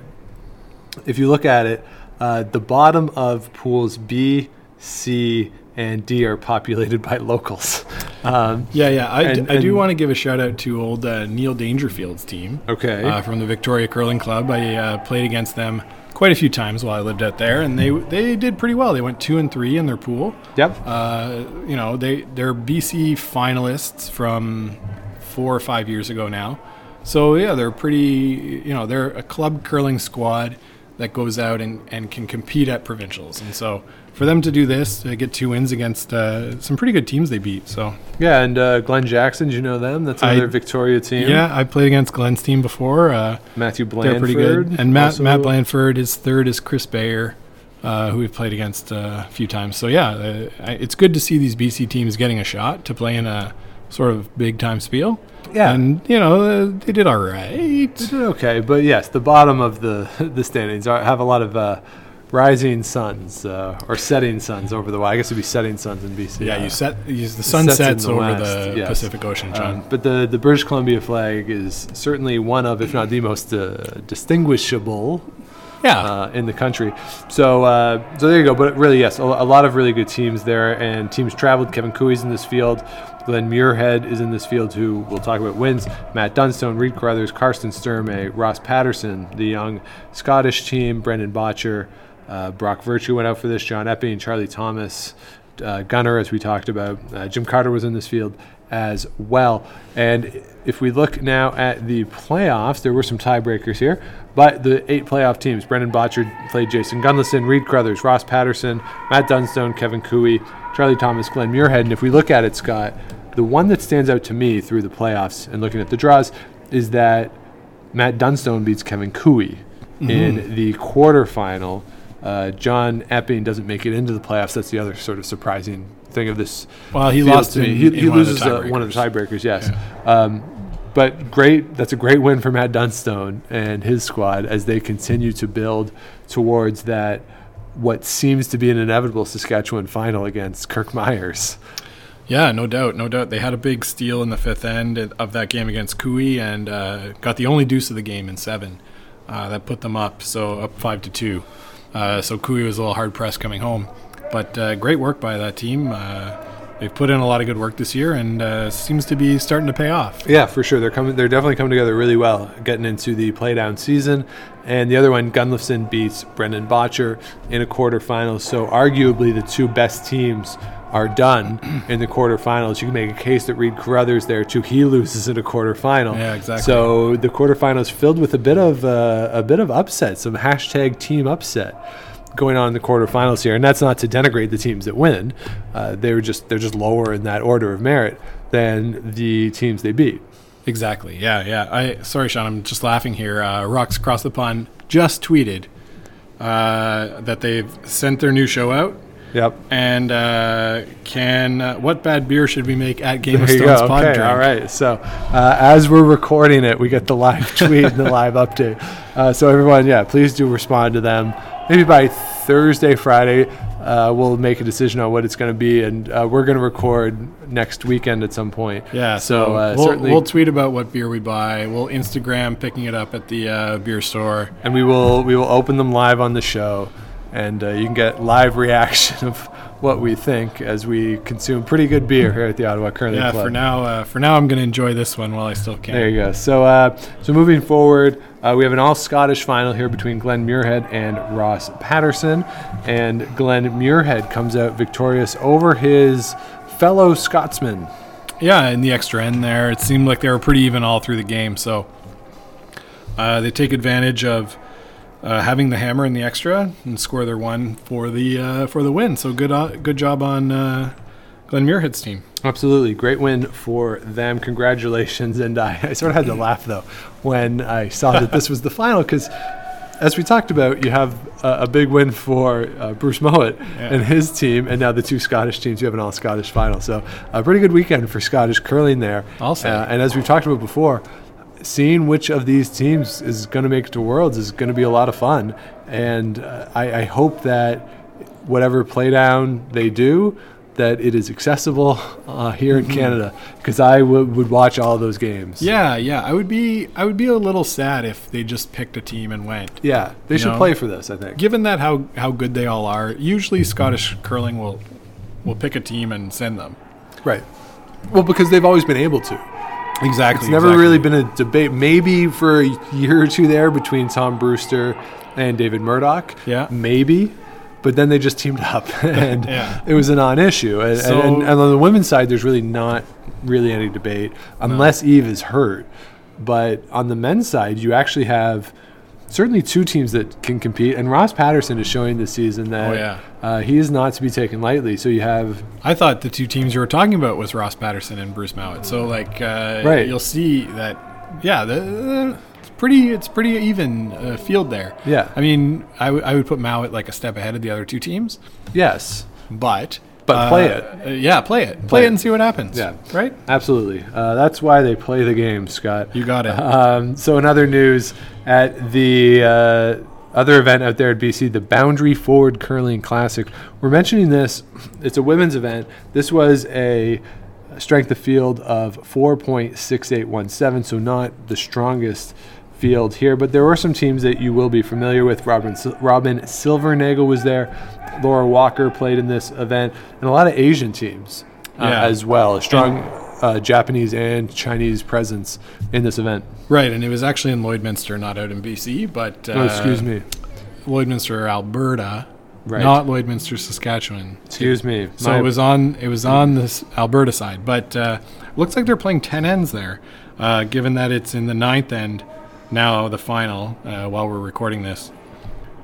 if you look at it, uh, the bottom of pools B, C, and D are populated by locals. (laughs) Um, Yeah, yeah. I, And- I do want to give a shout out to old uh, Neil Dangerfield's team. Okay. Uh, from the Victoria Curling Club. I uh, played against them quite a few times while I lived out there, and they they did pretty well. They went two and three in their pool. yep. Uh, you know, they they're BC finalists from four or five years ago now. So yeah, they're pretty. You know, they're a club curling squad that goes out and, and can compete at provincials. And so for them to do this, to get two wins against uh, some pretty good teams they beat. So yeah, and uh, Glenn Jackson, do you know them? That's I- Victoria team. yeah, I played against Glenn's team before. Uh, Matthew they're Blanford. pretty good. And Matt also- Matt Blanford is third is Chris Bayer. Uh, who we've played against uh, a few times. So yeah, uh, it's good to see these BC teams getting a shot to play in a sort of big time spiel. Yeah. and you know uh, they did all right. They did okay, but yes, the bottom of the (laughs) the standings are, have a lot of uh, rising suns uh, or setting suns over the. Well, I guess it'd be setting suns in BC. Yeah, uh, you set you, the sun sets sets the over west, the yes. Pacific Ocean, John. Um, but the, the British Columbia flag is certainly one of, if not the most uh, distinguishable yeah, uh, in the country. So, uh, so there you go. But really, yes, a, a lot of really good teams there, and teams traveled. Kevin Koe's in this field. Glen Muirhead is in this field, who we'll talk about wins. Matt Dunstone, Reed Carruthers, Karsten Sturmay, Ross Paterson, the young Scottish team, Brendan Bottcher, uh, Brock Virtue went out for this, John Epping, Charlie Thomas, uh, Gunner, as we talked about. Uh, Jim Carter was in this field as well. And if we look now at the playoffs, there were some tiebreakers here. But the eight playoff teams, Brendan Bottcher played Jason Gunnlaugson, Reed Carruthers, Ross Paterson, Matt Dunstone, Kevin Koe, Charlie Thomas, Glen Muirhead. And if we look at it, Scott, the one that stands out to me through the playoffs and looking at the draws is that Matt Dunstone beats Kevin Koe in the quarterfinal. Uh, John Epping doesn't make it into the playoffs. That's the other sort of surprising thing of this. Well, he lost to in- He, he one of the loses uh, one of the tiebreakers. Yes, um, but great. That's a great win for Matt Dunstone and his squad as they continue to build towards that. What seems to be an inevitable Saskatchewan final against Kirk Muyres. Yeah, no doubt, no doubt. They had a big steal in the fifth end of that game against Koe and uh, got the only deuce of the game in seven. Uh, that put them up, so up five to two. Uh, so Koe was a little hard pressed coming home, but uh, great work by that team. Uh, they've put in a lot of good work this year, and uh, seems to be starting to pay off. Yeah, for sure. They're coming. They're definitely coming together really well, getting into the playdown season. And the other one, Gunnlaugson beats Brendan Bottcher in a quarterfinal. So arguably, the two best teams are done (clears throat) in the quarterfinals. You can make a case that Reed Carruthers there too. He loses in a quarterfinal. Yeah, exactly. So the quarterfinals filled with a bit of uh, a bit of upset, some hashtag team upset going on in the quarterfinals here, and that's not to denigrate the teams that win. Uh, they're just they're just lower in that order of merit than the teams they beat. Exactly. Yeah, yeah. I sorry, Sean. I'm just laughing here. Uh, Rocks Across the Pond just tweeted uh, that they've sent their new show out, Yep. And uh, can uh, what bad beer should we make at Game of There you Stones go. pod Okay, all right. So uh, as we're recording it, we get the live (laughs) tweet and the live update. Uh, so everyone, yeah, please do respond to them. Maybe by Thursday, Friday, uh, we'll make a decision on what it's going to be, and uh, we're going to record next weekend at some point. Yeah, So, uh, we'll, certainly- we'll tweet about what beer we buy. We'll Instagram picking it up at the uh, beer store. and we will we will open them live on the show, and uh, you can get live reaction of what we think as we consume pretty good beer here at the Ottawa Curling Yeah, Club. for now, uh, for now, I'm going to enjoy this one while I still can. There you go. So, uh, so moving forward, uh, we have an all Scottish final here between Glen Muirhead and Ross Paterson, and Glen Muirhead comes out victorious over his fellow Scotsman. Yeah, in the extra end there, it seemed like they were pretty even all through the game. So uh, they take advantage of uh, having the hammer in the extra and score their one for the uh, for the win. So good uh, good job on uh, Glen Muirhead's team. Absolutely, great win for them. Congratulations! And I, I sort of had to laugh though when I saw that this was the final because. As we talked about, you have a, a big win for uh, Bruce Mouat and his team, and now the two Scottish teams. You have an all Scottish final, so a pretty good weekend for Scottish curling there. I'll. Uh, and as we've talked about before, seeing which of these teams is going to make it to Worlds is going to be a lot of fun. And uh, I, I hope that whatever playdown they do, that it is accessible uh, here Mm-hmm. in Canada, because I w- would watch all those games. Yeah, yeah. I would be I would be a little sad if they just picked a team and went. yeah, they should know? play for this. I think. Given that how how good they all are, usually Scottish curling will will pick a team and send them. Right. Well, because they've always been able to. Exactly. It's never really been a debate. Maybe for a year or two there between Tom Brewster and David Murdoch. Yeah. Maybe. But then they just teamed up, (laughs) and Yeah. it was a non-issue. And, So- and, and on the women's side, there's really not really any debate unless Eve is hurt. But on the men's side, you actually have certainly two teams that can compete, and Ross Paterson is showing this season that Oh, yeah. uh, he is not to be taken lightly. So you have I thought the two teams you were talking about was Ross Paterson and Bruce Mouat. So like, uh, Right. you'll see that. Yeah, the, it's pretty. It's pretty even uh, field there. Yeah. I mean, I, w- I would put Mouat like a step ahead of the other two teams, yes, but But play uh, it. uh, yeah, play it. Play, Play it it. and see what happens. Yeah. Right. absolutely. Uh, that's why they play the game, Scott. You got it. Um, so, in other news, at the uh, other event out there at BC, the Boundary Ford Curling Classic, we're mentioning this. It's a women's event. This was a strength of field of 4.6817, so not the strongest field here, but there were some teams that you will be familiar with. Robin, Robin Silvernagel was there. Laura Walker played in this event, and a lot of Asian teams uh, Yeah. as well. A strong uh, Japanese and Chinese presence in this event. right, and it was actually in Lloydminster, not out in BC, but uh, oh, excuse me. Lloydminster, Alberta, Right. not Lloydminster, Saskatchewan. Excuse me. So My- it was on it was on this Alberta side, but uh, looks like they're playing ten ends there. Uh, given that it's in the ninth end now, the final uh, while we're recording this.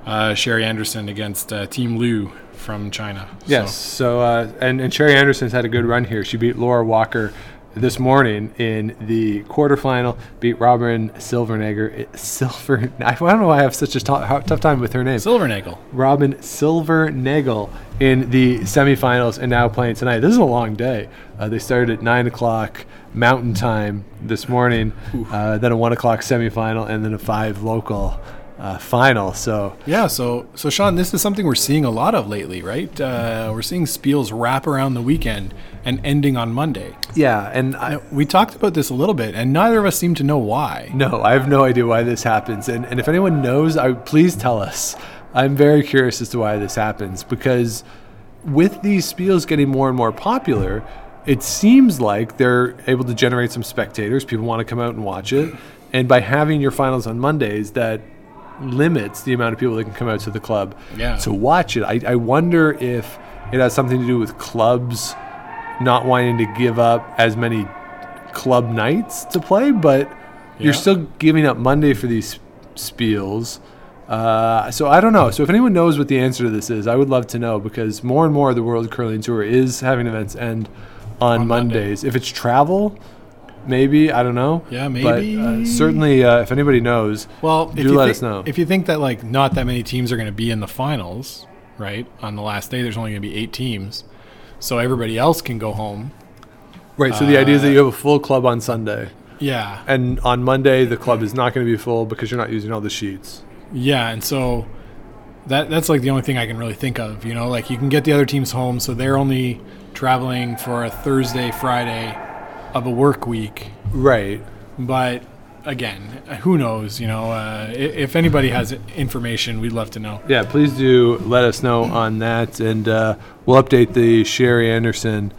Uh, Sherry Anderson against uh, Team Lu from China. Yes. So, So, uh, and and Sherry Anderson's had a good run here. She beat Laura Walker this morning in the quarterfinal. Beat Robin Silvernagel. Silver. (laughs) I don't know why I have such a tough time with her name. Silvernagel. Robin Silvernagel in the semifinals and now playing tonight. This is a long day. Uh, they started at 9 o'clock Mountain Time this morning, uh, then a 1 o'clock semifinal, and then a 5 local uh, final. So, Yeah, so so Sean, this is something we're seeing a lot of lately, right? Uh, we're seeing spiels wrap around the weekend and ending on Monday. yeah, and I, We talked about this a little bit, and neither of us seem to know why. No, I have no idea why this happens. And, and if anyone knows, I, please tell us. I'm very curious as to why this happens because with these spiels getting more and more popular, it seems like they're able to generate some spectators. People want to come out and watch it. And by having your finals on Mondays, that limits the amount of people that can come out to the club Yeah. to watch it. I, I wonder if it has something to do with clubs not wanting to give up as many club nights to play, but you're still giving up Monday for these spiels. Uh, so I don't know. So if anyone knows what the answer to this is, I would love to know because more and more of the World Curling Tour is having events end on, On Monday. Mondays. If it's travel, maybe I don't know. Yeah, But maybe. uh, certainly, uh, if anybody knows, Well, if do you let thi- us know. If you think that like not that many teams are going to be in the finals, right? On the last day, there's only going to be eight teams, so everybody else can go home. Right. So the idea is that you have a full club on Sunday, Yeah, and on Monday the club is not going to be full because you're not using all the sheets. Yeah, and so that that's like the only thing I can really think of. You know, like you can get the other teams home, so they're only traveling for a Thursday, Friday of a work week. Right. But again, who knows? You know, uh, if anybody has information, we'd love to know. Yeah. Please do let us know on that, and uh, we'll update the Sherry Anderson.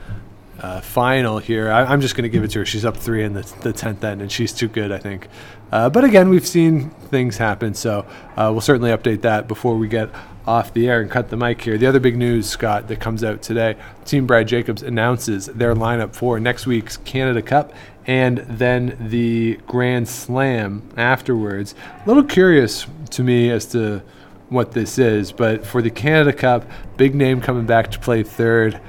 Uh, final here. I, I'm just going to give it to her. She's up three in the, the tenth end, and she's too good, I think. Uh, but again, we've seen things happen, so uh, we'll certainly update that before we get off the air and cut the mic here. The other big news, Scott, that comes out today: Team Brad Jacobs announces their lineup for next week's Canada Cup and then the Grand Slam afterwards. A little curious to me as to what this is, but for the Canada Cup, big name coming back to play third.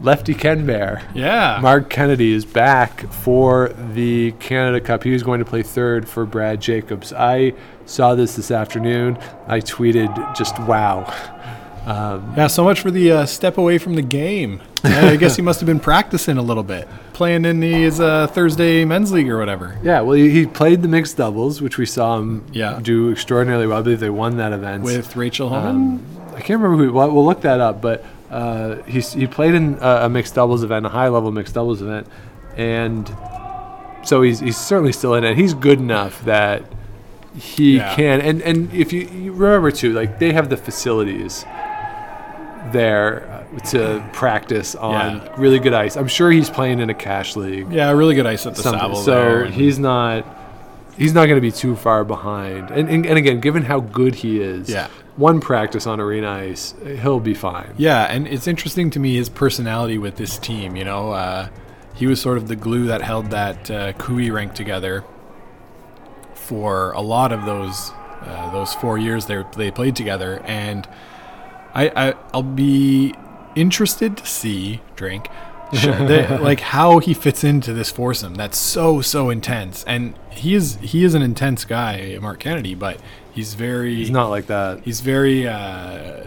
Lefty Ken Bear. Yeah, Marc Kennedy is back for the Canada Cup. He was going to play third for Brad Jacobs. I saw this this afternoon. I tweeted just wow. yeah. So much for the uh, step away from the game. I guess he must have been practicing a little bit, playing in his uh, Thursday men's league or whatever. Yeah, well, he, he played the mixed doubles, which we saw him Yeah. do extraordinarily well. I believe they won that event. With Rachel Homan. Um, I can't remember who. We'll, we'll look that up. But uh, he's, he played in a, a mixed doubles event, a high level mixed doubles event, and so he's he's certainly still in it. He's good enough that he Yeah. can. And and if you, you remember too, like they have the facilities there uh, to practice on Yeah. really good ice. I'm sure he's playing in a cash league yeah, really good ice at the. Saville So he's not he's not going to be too far behind. And, and and again, given how good he is, Yeah. One practice on arena ice, he'll be fine. Yeah, and it's interesting to me his personality with this team. You know, uh, he was sort of the glue that held that uh, Koe rank together for a lot of those uh, those four years they they played together, and I, I I'll be interested to see drink. (laughs) Like how he fits into this foursome that's so so intense and he is he is an intense guy marc kennedy but he's very He's not like that. he's very uh,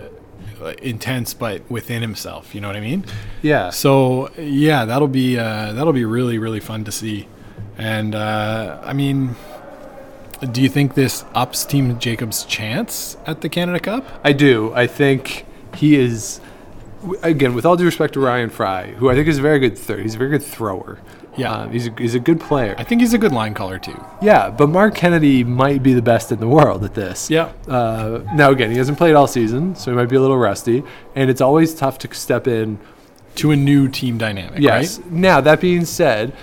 intense, but within himself. You know what I mean? Yeah. So yeah, that'll be uh, that'll be really really fun to see. And uh, I mean, do you think this ups Team Jacobs' chance at the Canada Cup? I do. I think he is. Again, with all due respect to Ryan Fry, who I think is a very good third, he's a very good thrower. Yeah. Um, he's a, he's a good player. I think he's a good line caller too. Yeah, but Marc Kennedy might be the best in the world at this. Yeah. Uh, now, again, he hasn't played all season, so he might be a little rusty, and it's always tough to step in. To a new team dynamic, Yes. right? Now, that being said,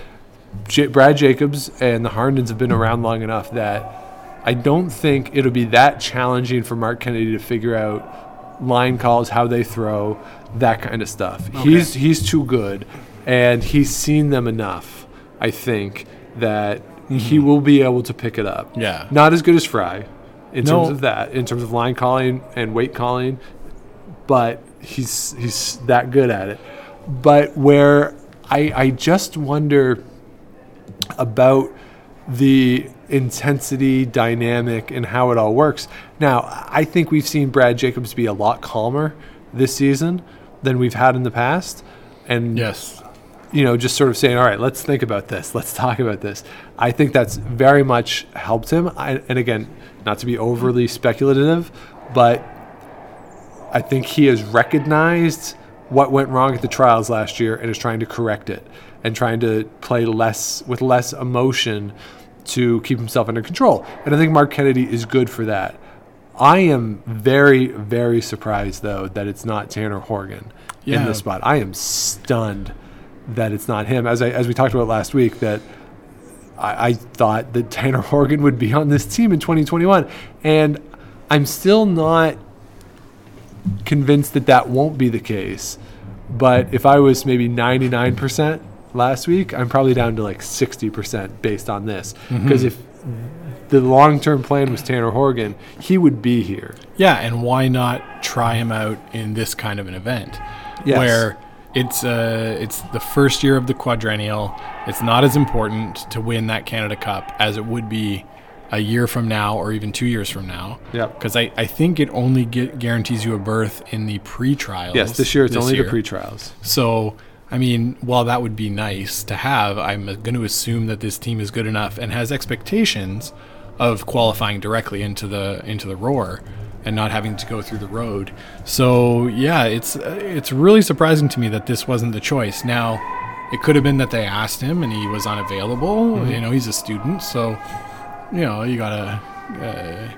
J- Brad Jacobs and the Harndens have been around long enough that I don't think it'll be that challenging for Marc Kennedy to figure out line calls, how they throw, that kind of stuff. He's he's too good, and he's seen them enough. I think that he mm-hmm. will be able to pick it up. Yeah. Not as good as Fry in No. terms of that, in terms of line calling and weight calling, but he's he's that good at it. But where I I just wonder about the intensity dynamic and how it all works. Now, I think we've seen Brad Jacobs be a lot calmer this season than we've had in the past. And Yes. You know, just sort of saying, all right, let's think about this. Let's talk about this. I think that's very much helped him. I, and again, not to be overly speculative, but I think he has recognized what went wrong at the trials last year and is trying to correct it and trying to play less with less emotion to keep himself under control. And I think Marc Kennedy is good for that. I am very, very surprised though that it's not Tanner Horgan in Yeah. this spot. I am stunned that it's not him. As I, as we talked about last week, that I, I thought that Tanner (laughs) Horgan would be on this team in 2021, and I'm still not convinced that that won't be the case. But if I was maybe 99% last week, I'm probably down to like 60% based on this. Mm-hmm. Because if the long term plan was Tanner Horgan, he would be here. Yeah, and why not try him out in this kind of an event Yes. where it's uh it's the first year of the quadrennial. It's not as important to win that Canada Cup as it would be a year from now or even two years from now. Yep. Because I, I think it only get, guarantees you a berth in the pre-trials. Yes, this year it's only year. the pre-trials. So, I mean, while that would be nice to have, I'm going to assume that this team is good enough and has expectations of qualifying directly into the into the roar and not having to go through the road. So, yeah, it's it's really surprising to me that this wasn't the choice. Now, it could have been that they asked him and he was unavailable. Mm-hmm. You know, he's a student, so you know, you got to uh,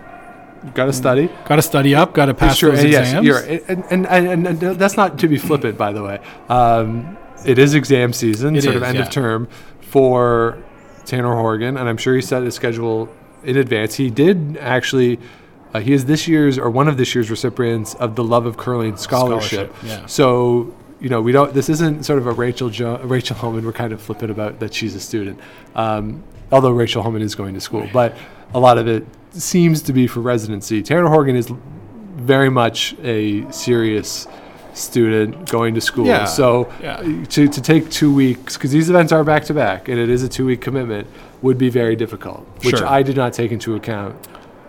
Got to study. got to study up, got to pass Sure, those yes, exams. you're, and, and, and, and that's not to be flippant, by the way. Um, it is exam season, It sort of end yeah. of term for Tanner Horgan, and I'm sure he set his schedule in advance. He did actually. Uh, he is this year's or one of this year's recipients of the Love of Curling scholarship. Scholarship, yeah. So you know we don't. This isn't sort of a Rachel jo- Rachel Homan. We're kind of flippant about that she's a student. Um, although Rachel Homan is going to school, but a lot of it seems to be for residency. Tanner Horgan is very much a serious student going to school. Yeah, So yeah. to, to take two weeks, because these events are back to back, and it is a two week commitment, would be very difficult, which Sure. I did not take into account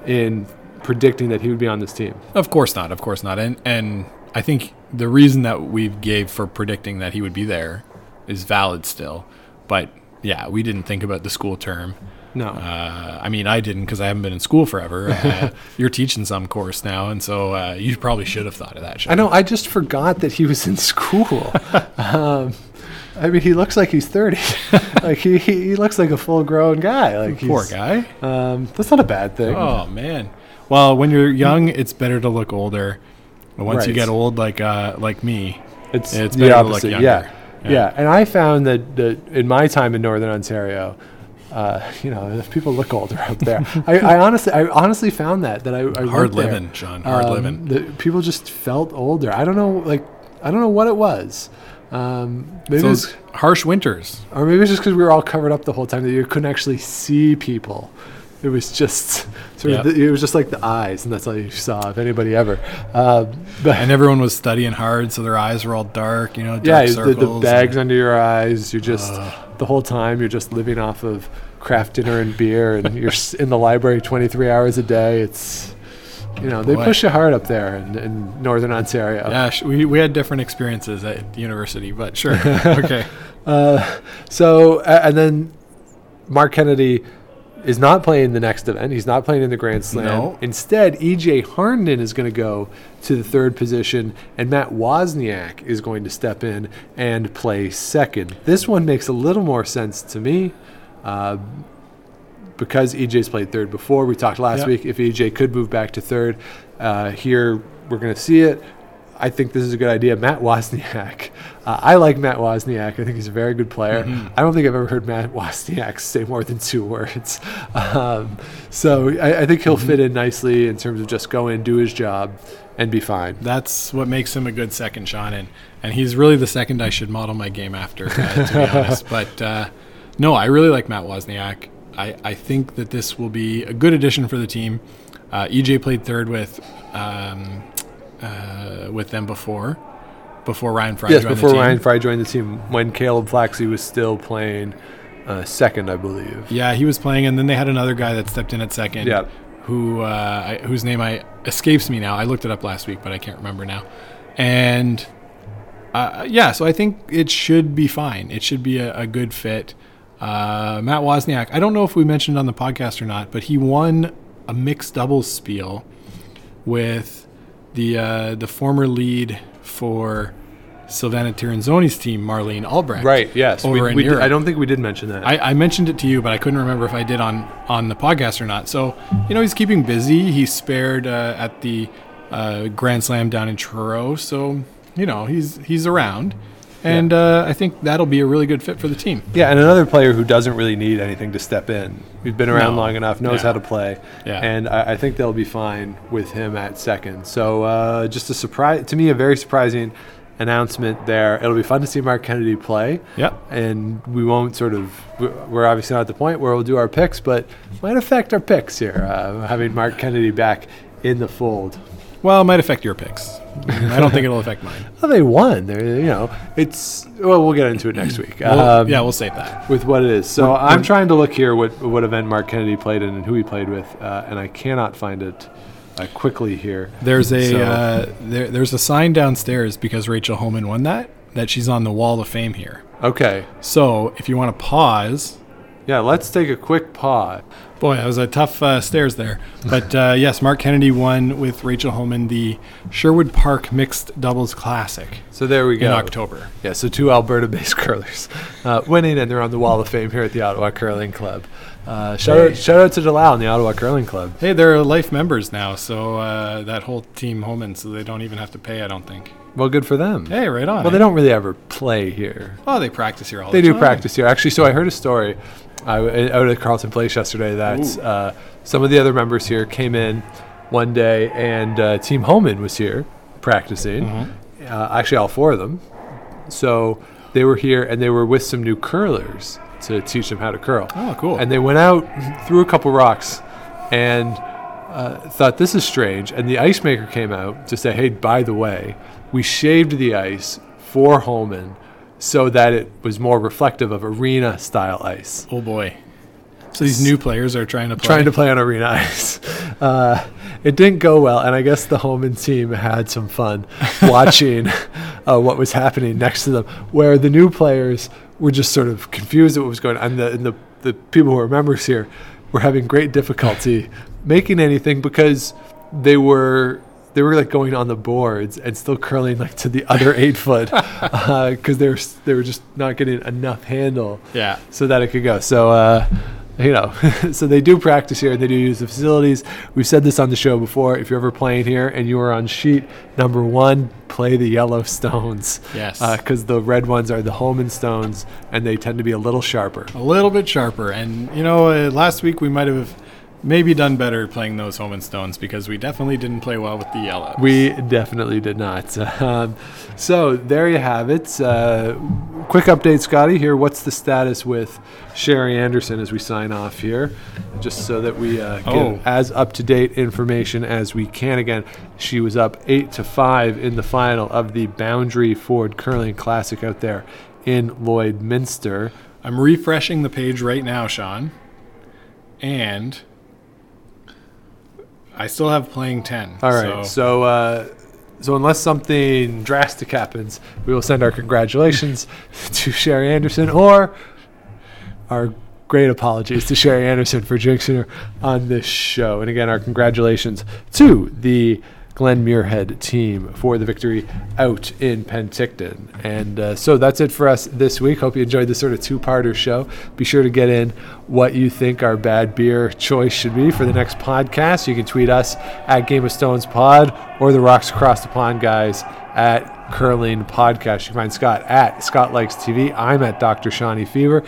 in predicting that he would be on this team. Of course not. Of course not. And and I think the reason that we gave for predicting that he would be there is valid still. But yeah, we didn't think about the school term. No. Uh, I mean, I didn't because I haven't been in school forever. Uh, (laughs) you're teaching some course now, and so uh, you probably should have thought of that. I know. I just forgot that he was in school. (laughs) um, I mean, he looks like he's thirty. (laughs) like he, he looks like a full grown guy. Like Poor guy. Um, that's not a bad thing. Oh man. Well, when you're young, it's better to look older. But once you get old, like uh, like me, It's, It's the better to look opposite. younger. Yeah. Yeah. yeah. And I found that, that in my time in Northern Ontario, uh, (laughs) you know, people look older up there. (laughs) I, I honestly, I honestly found that that I, I hard went there. living, Sean. Hard Um, living. that people just felt older. I don't know, like I don't know what it was. Um, maybe it was, harsh winters. or maybe it's just because we were all covered up the whole time that you couldn't actually see people. It was just sort of the, it was just like the eyes, and that's all you saw if anybody ever. Um, but And everyone was studying hard, so their eyes were all dark. You know, dark yeah, the, the bags under your eyes. You're just the whole time you're just living off of craft dinner and beer, and (laughs) you're in the library 23 hours a day. It's you know they Boy. push you hard up there in, in northern Ontario. Yeah, sh- we, we had different experiences at the university, but sure. (laughs) okay. So a- and then Marc Kennedy is not playing the next event. He's not playing in the Grand Slam. No. Instead, EJ Harnden is going to go to the third position, and Matt Wozniak is going to step in and play second. This one makes a little more sense to me. Uh, because EJ's played third before, we talked last Yep. week if EJ could move back to third. Uh, here, we're going to see it. I think this is a good idea. Matt Wozniak. Uh, I like Matt Wozniak. I think he's a very good player. Mm-hmm. I don't think I've ever heard Matt Wozniak (laughs) say more than two words. Um, so I, I think he'll Mm-hmm. fit in nicely in terms of just go in, do his job, and be fine. That's what makes him a good second, Sean. And, and he's really the second I should model my game after, uh, to be (laughs) honest. But uh, no, I really like Matt Wozniak. I, I think that this will be a good addition for the team. Uh, EJ played third with um, uh, with them before, before Ryan Fry yes, joined before the team. Ryan Fry joined the team, when Caleb Flaxey was still playing uh, second, I believe. Yeah, he was playing, and then they had another guy that stepped in at second. Yeah. Who uh, I, whose name I escapes me now. I looked it up last week, but I can't remember now. And uh, yeah, so I think it should be fine. It should be a, a good fit. Uh, Matt Wozniak. I don't know if we mentioned on the podcast or not, but he won a mixed doubles spiel with the uh, the former lead for Silvana Tirinzoni's team, Marlene Albrecht. Right. Yes. Over we, in we did- Europe. I don't think we did mention that. I, I mentioned it to you, but I couldn't remember if I did on on the podcast or not. So you know, he's keeping busy. He's spared uh, at the uh, Grand Slam down in Truro, so you know he's he's around, and uh, I think that'll be a really good fit for the team. Yeah, and another player who doesn't really need anything to step in. He's been around No. long enough, knows Yeah. how to play, Yeah. and I, I think they'll be fine with him at second. So uh, just a surprise to me, a very surprising announcement there. It'll be fun to see Marc Kennedy play. Yep. And we won't sort of, we're- we're obviously not at the point where we'll do our picks, but might affect our picks here, uh, having Marc Kennedy back in the fold. Well, it might affect your picks. I don't think it'll (laughs) affect mine. Well, they won. They're, you know, it's well. We'll get into it next week. We'll- Um, yeah, we'll save that. with what it is. So I'm trying to look here what what event Marc Kennedy played in and who he played with, uh, and I cannot find it uh, quickly here. There's a So- uh, there, there's a sign downstairs because Rachel Homan won that that she's on the Wall of Fame here. Okay, So if you want to pause, yeah, let's take a quick pause. boy, that was a tough uh, stairs there. (laughs) But uh, yes, Marc Kennedy won with Rachel Homan the Sherwood Park Mixed Doubles Classic So there we go. in October. Yeah, so two Alberta-based (laughs) curlers uh, winning, and they're on the Wall of Fame here at the Ottawa Curling Club. Uh, shout out, shout out to Delau and the Ottawa Curling Club. Hey, they're life members now, so uh, that whole team Homan, so they don't even have to pay. I don't think. Well, good for them. Hey, right on. Well, they eh? don't really ever play here. Oh, they practice here all They the time. They do practice here. Actually, so I heard a story I, out at Carleton Place yesterday that uh, some of the other members here came in one day and uh, Team Homan was here practicing. Mm-hmm. Uh, actually, all four of them. So they were here and they were with some new curlers to teach them how to curl. Oh, cool. And they went out, (laughs) threw a couple rocks, and uh, thought this is strange. And the ice maker came out to say, "Hey, by the way, we shaved the ice for Homan so that it was more reflective of arena style ice." Oh boy. So these new players are trying to play. Trying to play on arena (laughs) ice. Uh, it didn't go well, and I guess the Homan team had some fun (laughs) watching uh, what was happening next to them, where the new players were just sort of confused at what was going on. And the, and the, the people who are members here were having great difficulty making anything because they were they were like going on the boards and still curling like to the other (laughs) eight foot because they were they were just not getting enough handle Yeah. so that it could go. So, uh, you know, (laughs) so they do practice here and they do use the facilities. We've said this on the show before. If you're ever playing here and you are on sheet number one, play the yellow stones. Yes. Because the red ones are the Homan stones and they tend to be a little sharper. a little bit sharper. And you know, uh, last week we might have maybe done better playing those Homan stones because we definitely didn't play well with the yellow. We definitely did not. (laughs) Um, so there you have it. Uh, quick update, Scotty. Here, what's the status with Sherry Anderson as we sign off here, just so that we uh, get Oh. as up to date information as we can. Again, she was up eight to five in the final of the Boundary Ford Curling Classic out there in Lloydminster. I'm refreshing the page right now, Sean, and I still have playing ten. All right. So, So, uh, so unless something drastic happens, we will send our congratulations (laughs) to Sherry Anderson or our great apologies to Sherry Anderson for jinxing her on this show. And again, our congratulations to the Glen Muirhead team for the victory out in Penticton. And uh, so that's it for us this week. Hope you enjoyed this sort of two-parter show. Be sure to get in what you think our bad beer choice should be for the next podcast. You can tweet us at Game of Stones Pod or the Rocks Across the Pond guys at Curling Podcast. You can find Scott at Scott Likes TV. I'm at Dr. Shawnee Fever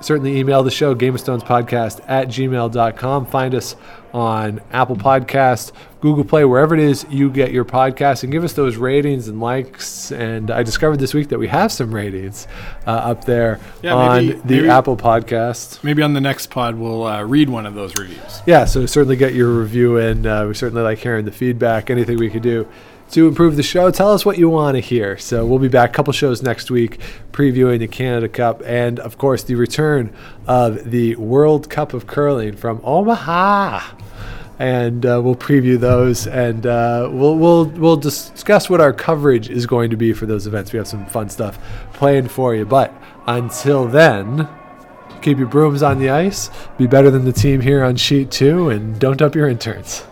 certainly email the show game of stones podcast at gmail.com find us on apple podcast google play wherever it is you get your podcast and give us those ratings and likes and i discovered this week that we have some ratings uh, up there Yeah, on maybe- the maybe- apple podcast maybe on the next pod we'll uh, read one of those reviews. yeah, so certainly get your review in. Uh, we certainly like hearing the feedback. Anything we could do to improve the show, tell us what you want to hear. So we'll be back a couple shows next week previewing the Canada Cup and, of course, the return of the World Cup of Curling from Omaha. And uh, we'll preview those, and uh, we'll we'll we'll discuss what our coverage is going to be for those events. We have some fun stuff planned for you. But until then, keep your brooms on the ice, be better than the team here on sheet two, and don't dump your interns.